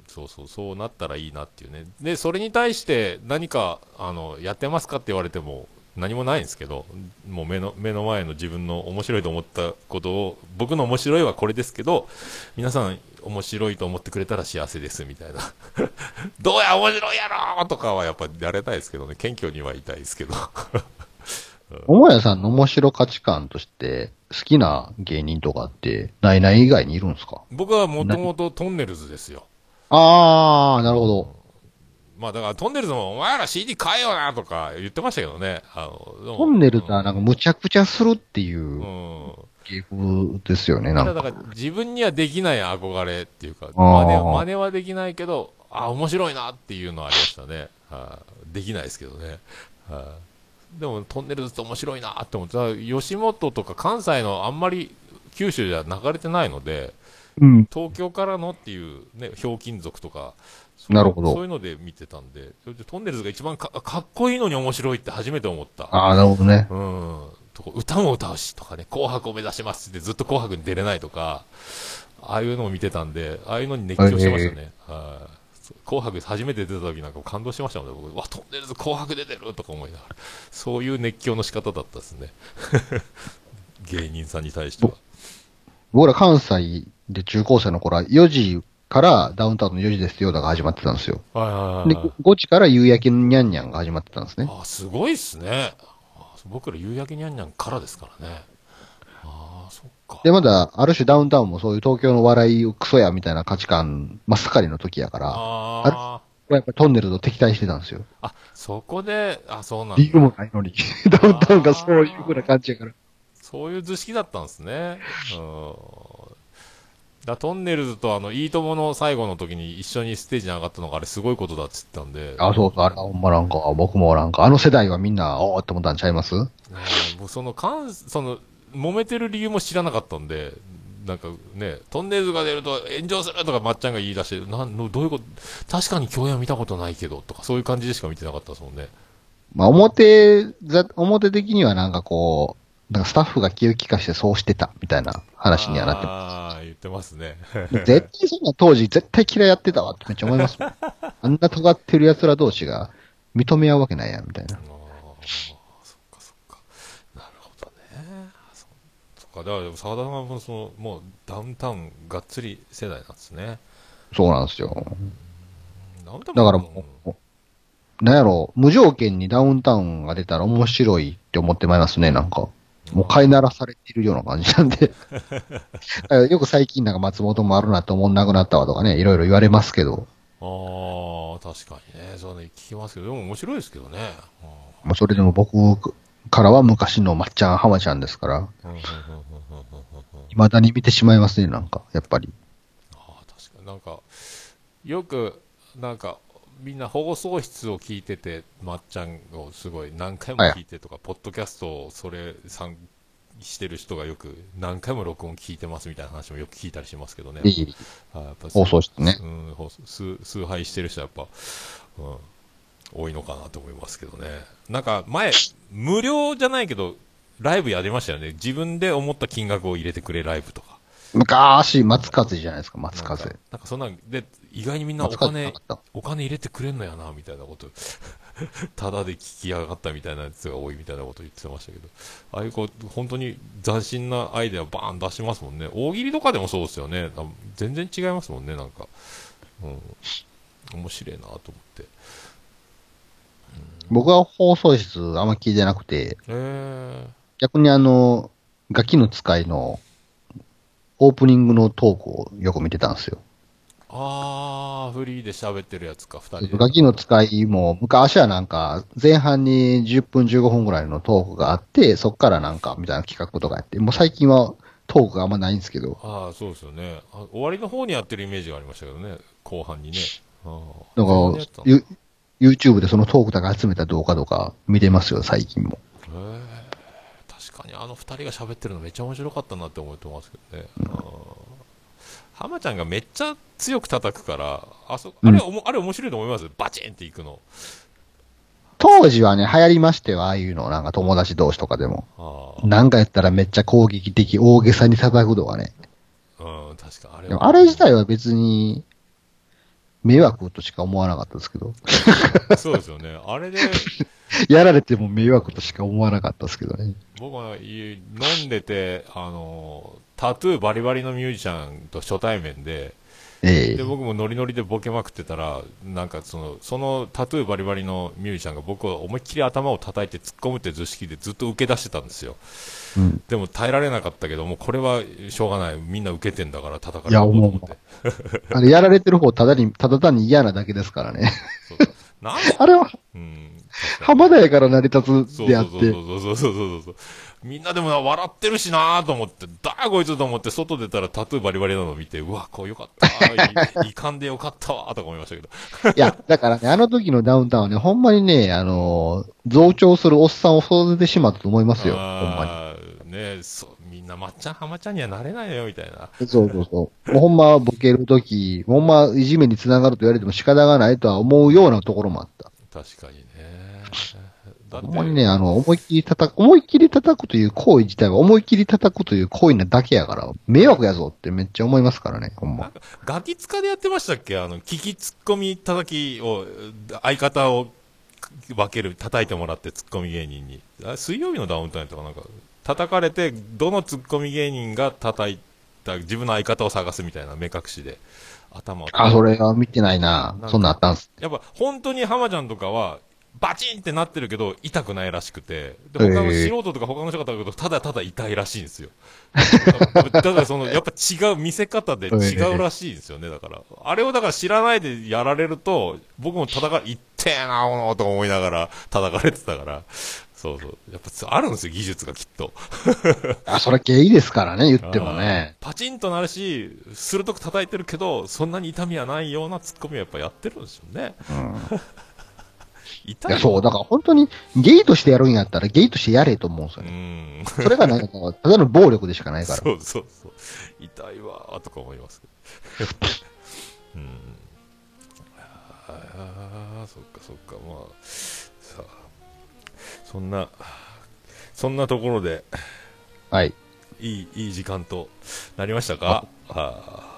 そうそう、そうなったらいいなっていうね。で、それに対して何か、あの、やってますかって言われても、何もないんですけど、もう目の、目の前の自分の面白いと思ったことを、僕の面白いはこれですけど、皆さん面白いと思ってくれたら幸せですみたいな。どうや面白いやろとかはやっぱやれたいですけどね、謙虚にはいたいですけど。桃屋さんの面白価値観として、好きな芸人とかって、ないない以外にいるんですか？僕はもともとトンネルズですよ。あー、なるほど。まあだからトンネルズもお前ら CD 買えよなとか言ってましたけどね。あのトンネルズはなんかむちゃくちゃするっていううん。芸風ですよね、なんか。だから自分にはできない憧れっていうか、真似は真似はできないけど、あ、面白いなっていうのはありましたね。はいできないですけどね。はいでもトンネルズって面白いなって思って、吉本とか関西のあんまり九州じゃ流れてないので、うん。東京からのっていうね、ひょうきん族とか、そうなるほどそういうので見てたんで、それでトンネルズが一番かかっこいいのに面白いって初めて思った。あー、なるほどね。うん。歌も歌うしとかね、紅白を目指しますってずっと紅白に出れないとか、ああいうのを見てたんで、ああいうのに熱狂してましたね。はい紅白初めて出た時なんか感動しましたもんね、僕。わ、トンネルズ紅白出てるとか思いながら。そういう熱狂の仕方だったですね。芸人さんに対しては。僕ら関西で中高生の頃は4時からダウンタウンの4時ですよだが始まってたんですよ。はいはいで、はいはい。5時から夕焼けにゃんにゃんが始まってたんですね。あ、すごいっすね。あ僕ら夕焼けにゃんにゃんからですからね。ああ、そっか。で、まだ、ある種ダウンタウンもそういう東京の笑いをクソやみたいな価値観真っ盛りの時やから、あやっぱりトンネルと敵対してたんですよ。あ、あ、そこで、あ、そうなん理由だ。もないのに。ダウンタウンがそういう風な感じやから。そういう図式だったんですね。うん。だトンネルズとあの、いいともの最後の時に一緒にステージに上がったのがあれすごいことだって言ってたんで。あ、そうそう、あれ、ほんまなんか、僕もなんか、あの世代はみんな、おーって思ったんちゃいます？もうその関その揉めてる理由も知らなかったんで、なんかね、トンネルズが出ると炎上するとかまっちゃんが言い出して、なんのどういうこと、確かに共演は見たことないけどとか、そういう感じでしか見てなかったですもんね。まあ、表、ざ表的にはなんかこう、なんかスタッフが気を利かしてそうしてたみたいな話にはなってまああ、言ってますね。す。絶対そんな当時絶対嫌いやってたわってめっちゃ思いますもん。あんな尖ってる奴ら同士が認め合うわけないやんみたいな。あーそっかそっか。なるほどね。そそっか、だから澤田さんはその、もうダウンタウンがっつり世代なんですね。そうなんですよ。だからもう、なんやろ、無条件にダウンタウンが出たら面白いって思ってまいりますね、なんか。もう飼いならされているような感じなんで。よく最近なんか松本もあるなと思んなくなったわとかね、いろいろ言われますけど、ああ、確かにね。そうね、聞きますけど、でも面白いですけどね。あもうそれでも僕からは昔のまっちゃん、浜ちゃんですから、ーうんうんうんうんうんうんうん未だに見てしまいますね、なんか、やっぱり。ああ確かになんかよくなんかみんな放送室を聞いててまっちゃんをすごい何回も聞いてとか、ポッドキャストをそれ参してる人がよく何回も録音聞いてますみたいな話もよく聞いたりしますけどね。いい。あやっぱ放送室ね。うん、放送崇崇拝してる人はやっぱ、うん、多いのかなと思いますけどね。なんか前無料じゃないけどライブやりましたよね。自分で思った金額を入れてくれライブとか。昔、松風じゃないですか、松風。なんかそんなんで意外にみんなお金お金入れてくれんのやなみたいなこと。ただで聞きやがったみたいなやつが多いみたいなこと言ってましたけど。ああいうこう本当に斬新なアイデアバーン出しますもんね。大喜利とかでもそうですよね。あ全然違いますもんねなんか、うん、面白いなと思って。僕は放送室あんま聞いてなくて、え逆にあの、ガキの使いのオープニングのトークをよく見てたんですよ。ー、あーフリーで喋ってるやつか2人で。ガキの使いも、昔はなんか、前半に10分15分ぐらいのトークがあって、そっからなんか、みたいな企画とかやって、もう最近はトークがあんまないんですけど、ああそうですよね。あ終わりの方にやってるイメージがありましたけどね後半にね。あー。だから YouTube でそのトークだけ集めた動画とか見てますよ、最近も。へえ確かにあの二人が喋ってるのめっちゃ面白かったなって思ってますけどね、浜ちゃんがめっちゃ強く叩くからあそあれはおも、あれ面白いと思います？バチンっていくの当時はね、流行りましてよ、ああいうの、なんか友達同士とかでも。なんかやったらめっちゃ攻撃的、大げさに叩くとかね。うん確かあれでもあれ自体は別に、迷惑としか思わなかったですけど。そうですよねあれで やられても迷惑としか思わなかったですけどね。僕は家飲んでてあのタトゥーバリバリのミュージシャンと初対面でええ。で僕もノリノリでボケまくってたらなんかそのそのタトゥーバリバリのミュージシャンが僕を思いっきり頭を叩いて突っ込むって図式でずっと受け出してたんですよ。うん。でも耐えられなかったけどもこれはしょうがない。みんな受けてんだから叩かいやれると思って。あれ、やられてる方、ただに、ただ単に嫌なだけですからね。あれは、うん浜田やから成り立つそうであって。そうそうそうそうそうそうそうみんなでもな笑ってるしなーと思ってだーこいつと思って外出たらタトゥーバリバリなのを見てうわこうよかったーいいかん でよかったわーとか思いましたけどいや、だからね、あの時のダウンタウンはね、ほんまにね、あのー増長するおっさんを育ててしまったと思いますよ。ほんまあーねそうみんなまっちゃんはまちゃんにはなれないよみたいなに。そうそうそう。もうほんまボケる時、ほんまいじめにつながると言われても仕方がないとは思うようなところもあった。確かにねだってほんまにね、あの、思いっきり叩く、思いっきり叩くという行為自体は思いっきり叩くという行為なだけやから、迷惑やぞってめっちゃ思いますからね、ほんま。ガキツカでやってましたっけ？あの、聞きツッコミ叩きを、相方を分ける、叩いてもらってツッコミ芸人に。あ水曜日のダウンタウンとかなんか、叩かれて、どのツッコミ芸人が叩いた、自分の相方を探すみたいな目隠しで。頭を。あ、それは見てないななそんなんあったんす。やっぱ本当に浜ちゃんとかは、バチンってなってるけど、痛くないらしくて、で他の素人とか他の人がだけど、ただただ痛いらしいんですよ。だからその、やっぱ違う、見せ方で違うらしいんですよね、だから。あれをだから知らないでやられると、僕も叩か、いってえな、おのと思いながら叩かれてたから、そうそう。やっぱあるんですよ、技術がきっと。あ、それゲイですからね、言ってもね。パチンとなるし、鋭く叩いてるけど、そんなに痛みはないようなツッコミをやっぱやってるんですよね。うん。痛いや、そう、だから本当にゲイとしてやるんやったらゲイとしてやれと思うんですようね。ん。それがなんか、ただの暴力でしかないから。そうそうそう。痛いわーとか思いますけど。うん。ああ、そっかそっか。まあ、さあ、そんな、そんなところで、はい。いい、いい時間となりましたか？あ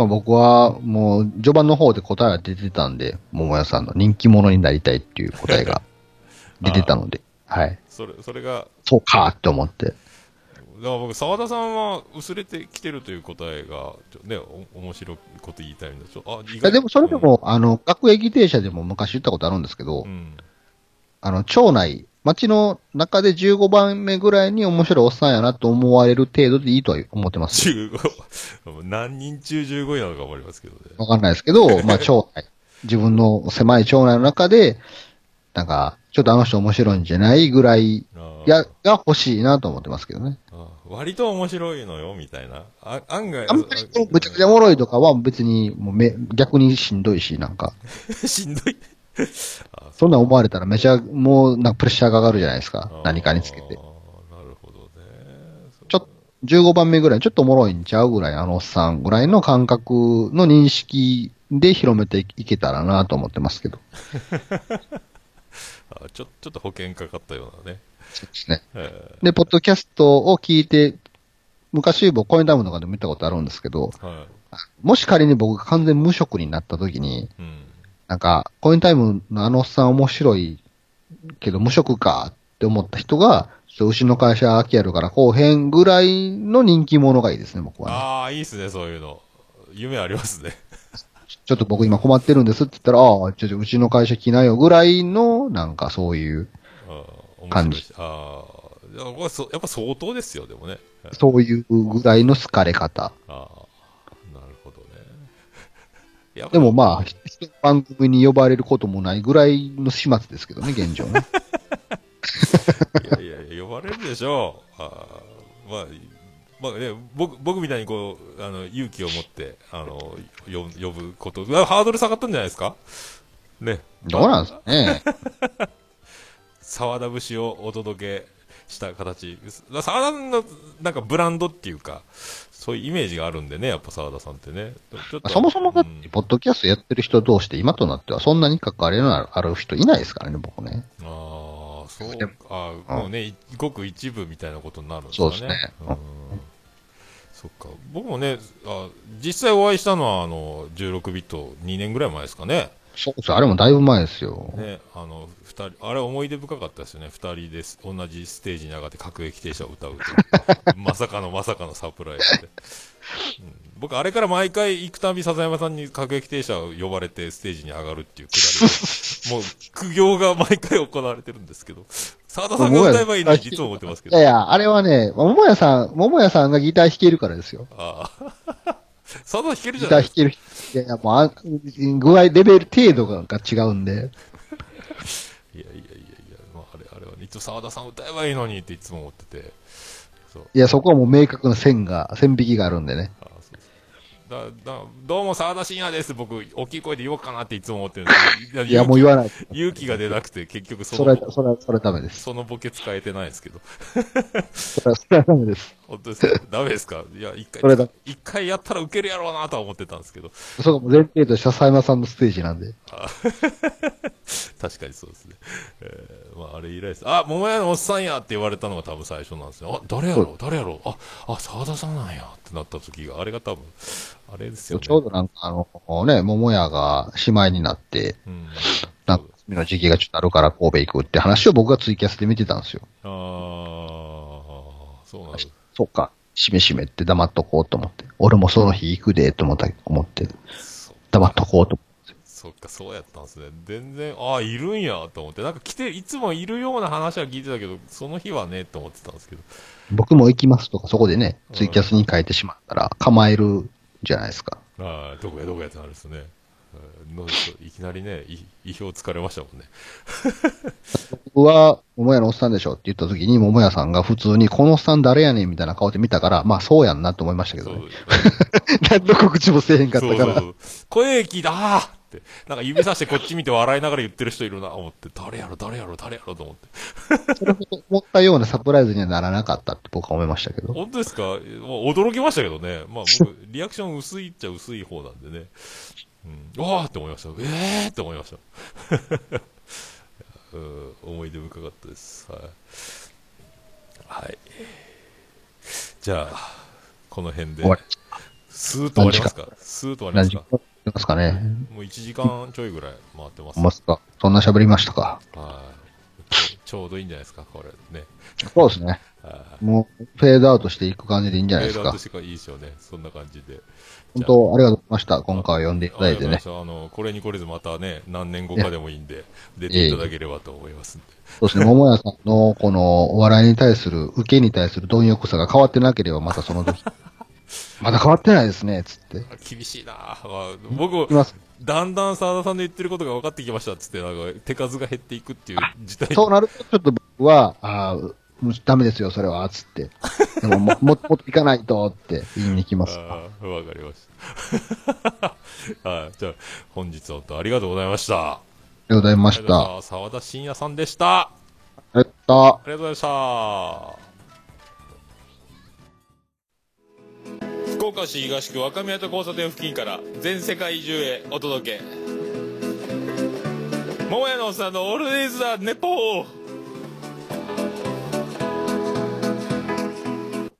まあ僕はもう序盤の方で答えが出てたんで、桃屋さんの人気者になりたいっていう答えが 出てたので、はい。それ、それが、そうかって思って。だから僕、澤田さんは薄れてきてるという答えが、ね、お面白いこと言いたいんだちょ？あ、意いやでもそれでも、あの、学駅停車でも昔言ったことあるんですけど、うん、うん。あの、町内、町の中で15番目ぐらいに面白いおっさんやなと思われる程度でいいとは思ってます。15、何人中15位なのかわかりますけどね。わかんないですけど、まあ町内、自分の狭い町内の中で、なんか、ちょっとあの人面白いんじゃないぐらい、や、が欲しいなと思ってますけどね。割と面白いのよ、みたいな。あ案外、あんまりむちゃくちゃおもろいとかは別にもうめ逆にしんどいし、なんか、しんどい。あそんなん思われたらめちゃ、もうなんかプレッシャーがかかるじゃないですか。何かにつけて。なるほどね。ちょっと、15番目ぐらい、ちょっとおもろいんちゃうぐらい、あのおっさんぐらいの感覚の認識で広めていけたらなと思ってますけど。あちょちょっと保険かかったようなね。そうですね。えで、ポッドキャストを聞いて、昔僕コインタイムとかでも見たことあるんですけど、ーはもし仮に僕が完全無職になった時に、い。うん。なんか、コインタイムのあのおっさん面白いけど無職かって思った人が、ちょっと牛の会社空きあるからこうへんぐらいの人気者がいいですね、僕はね、ああ、いいっすね、そういうの。夢ありますね。ちょっと僕今困ってるんですって言ったら、ああ、ちょっとうちの会社来なよぐらいの、なんかそういう、感じ。ああ。いやこれそやっぱ相当ですよ、でもね。そういうぐらいの好かれ方。ああ、でもまあ、番組に呼ばれることもないぐらいの始末ですけどね、現状ね。い やいやいや、呼ばれるでしょう。あーまあ、まあね、僕、僕みたいにこう、あの、勇気を持って、あの、よ呼ぶこと、ハードル下がったんじゃないですか？ね。どうなんですかね。沢田節をお届けした形。沢田の、なんかブランドっていうか、そういうイメージがあるんでね、やっぱ沢田さんってね。そもそもだっうんて、ポッドキャストやってる人同士で今となってはそんなに関わりのあるある人いないですからね、僕ね。ああ、そうでもあーもうね、いごく一部みたいなことになるんですかね。そうですねうんそっか。僕もね、あ実際お会いしたのは、あの、16ビット2年ぐらい前ですかね。そうです。あれもだいぶ前ですよ。ね、あの、二人、あれ思い出深かったですよね。二人です。同じステージに上がって各駅停車を歌うと。まさかのまさかのサプライズで。うん僕、あれから毎回行くたび笹山さんに各駅停車を呼ばれてステージに上がるっていうくだりで、もう苦行が毎回行われてるんですけど、沢田さんが歌えばいいのに実は思ってますけど。いやいや、あれはね、桃屋さん、桃屋さんがギター弾けるからですよ。ああ。沢田弾けるじギゃないですか。ター弾ける人。いやいや、もうあ、具合、レベル、程度がが違うんで。つも沢田さん歌えばいいのにっていつも思ってて。いや、そこはもう明確な線が、線引きがあるんでね。あそうそうだだどうも沢田信也です。僕、大きい声で言おうかなっていつも思ってるんですけど。いや、もう言わない。勇気が出なくて、結局そそれの、、それ、それダメです。そのボケ使えてないですけど。それ、それはダメです。本当ですか？ダメですか？いや、一回、一回やったらウケるやろうなとは思ってたんですけど。そこも前提として笹山さんのステージなんで。確かにそうですね。えー、まあ、あれ以来です。あ、桃屋のおっさんやって言われたのが多分最初なんですよ。あ、誰やろ？う誰やろ？うあ、あ、沢田さんなんやってなった時が、あれが多分、あれですよね。ちょうどなんか、あの、ね、桃屋が姉妹になって、うん。なんか、次の時期がちょっとあるから神戸行くって話を僕がツイキャスで見てたんですよ。ああ、そうなんです。そうか、しめしめって黙っとこうと思って。俺もその日行くで、と思った、思って、そ黙っとこうと。そっか、そうやったんですね。全然、ああ、いるんや、と思って。なんか来て、いつもいるような話は聞いてたけど、その日はね、と思ってたんですけど。僕も行きますとか、そこでね、ツイキャスに書いてしまったら、構えるじゃないですか。ああ、どこやどこやってなるんですね。うんのいきなりね、い意表つかれましたもんね。僕は、桃屋のおっさんでしょ？って言った時に、桃屋さんが普通に、このおっさん誰やねんみたいな顔で見たから、まあそうやんなと思いましたけどね。何の告知もせえへんかったから。そうそうそう声聞いた、ああって、なんか指さしてこっち見て笑いながら言ってる人いるな、思って、誰やろ、誰やろ、誰やろと思って。それほど思ったようなサプライズにはならなかったって僕は思いましたけど。本当ですか？もう驚きましたけどね。まあ僕、リアクション薄いっちゃ薄い方なんでね。うん、わーって思いました。えーって思いました。うん思い出深かったです。はい。はい。じゃあ、この辺でスーッと終わりますか？スーッと終わりますか？ますかね。もう1時間ちょいぐらい回ってます。ますか。そんな喋りましたか？はい。ちょうどいいんじゃないですか、これね。そうですね。はいもう、フェードアウトしていく感じでいいんじゃないですか？フェードアウト。していいでしょうね。そんな感じで。本当、ありがとうございました。今回は呼んでいただいてねあの、これにこれずまたね、何年後かでもいいんで、出ていただければと思いますんで。そうですね。桃屋さんの、この、お笑いに対する、受けに対する貪欲さが変わってなければ、またその時。まだ変わってないですね、つって。あ厳しいなああ僕い、きます。だんだん澤田さんの言ってることが分かってきましたっつって、なんか、手数が減っていくっていう事態そうなると、ちょっと僕は、ああ、うんダメですよ、それは、つって。でも、も、もっといかないと、って言いに来ます。ああ、わかりました。はい。じゃあ、本日は本当ありがとうございました。あありがとうございました。ます澤田信也さんでした。あありがとう。りがとうございました。福岡市東区若宮と交差点付近から全世界中へお届け。桃屋のおっさんのオールディーズ・ザ・ネポー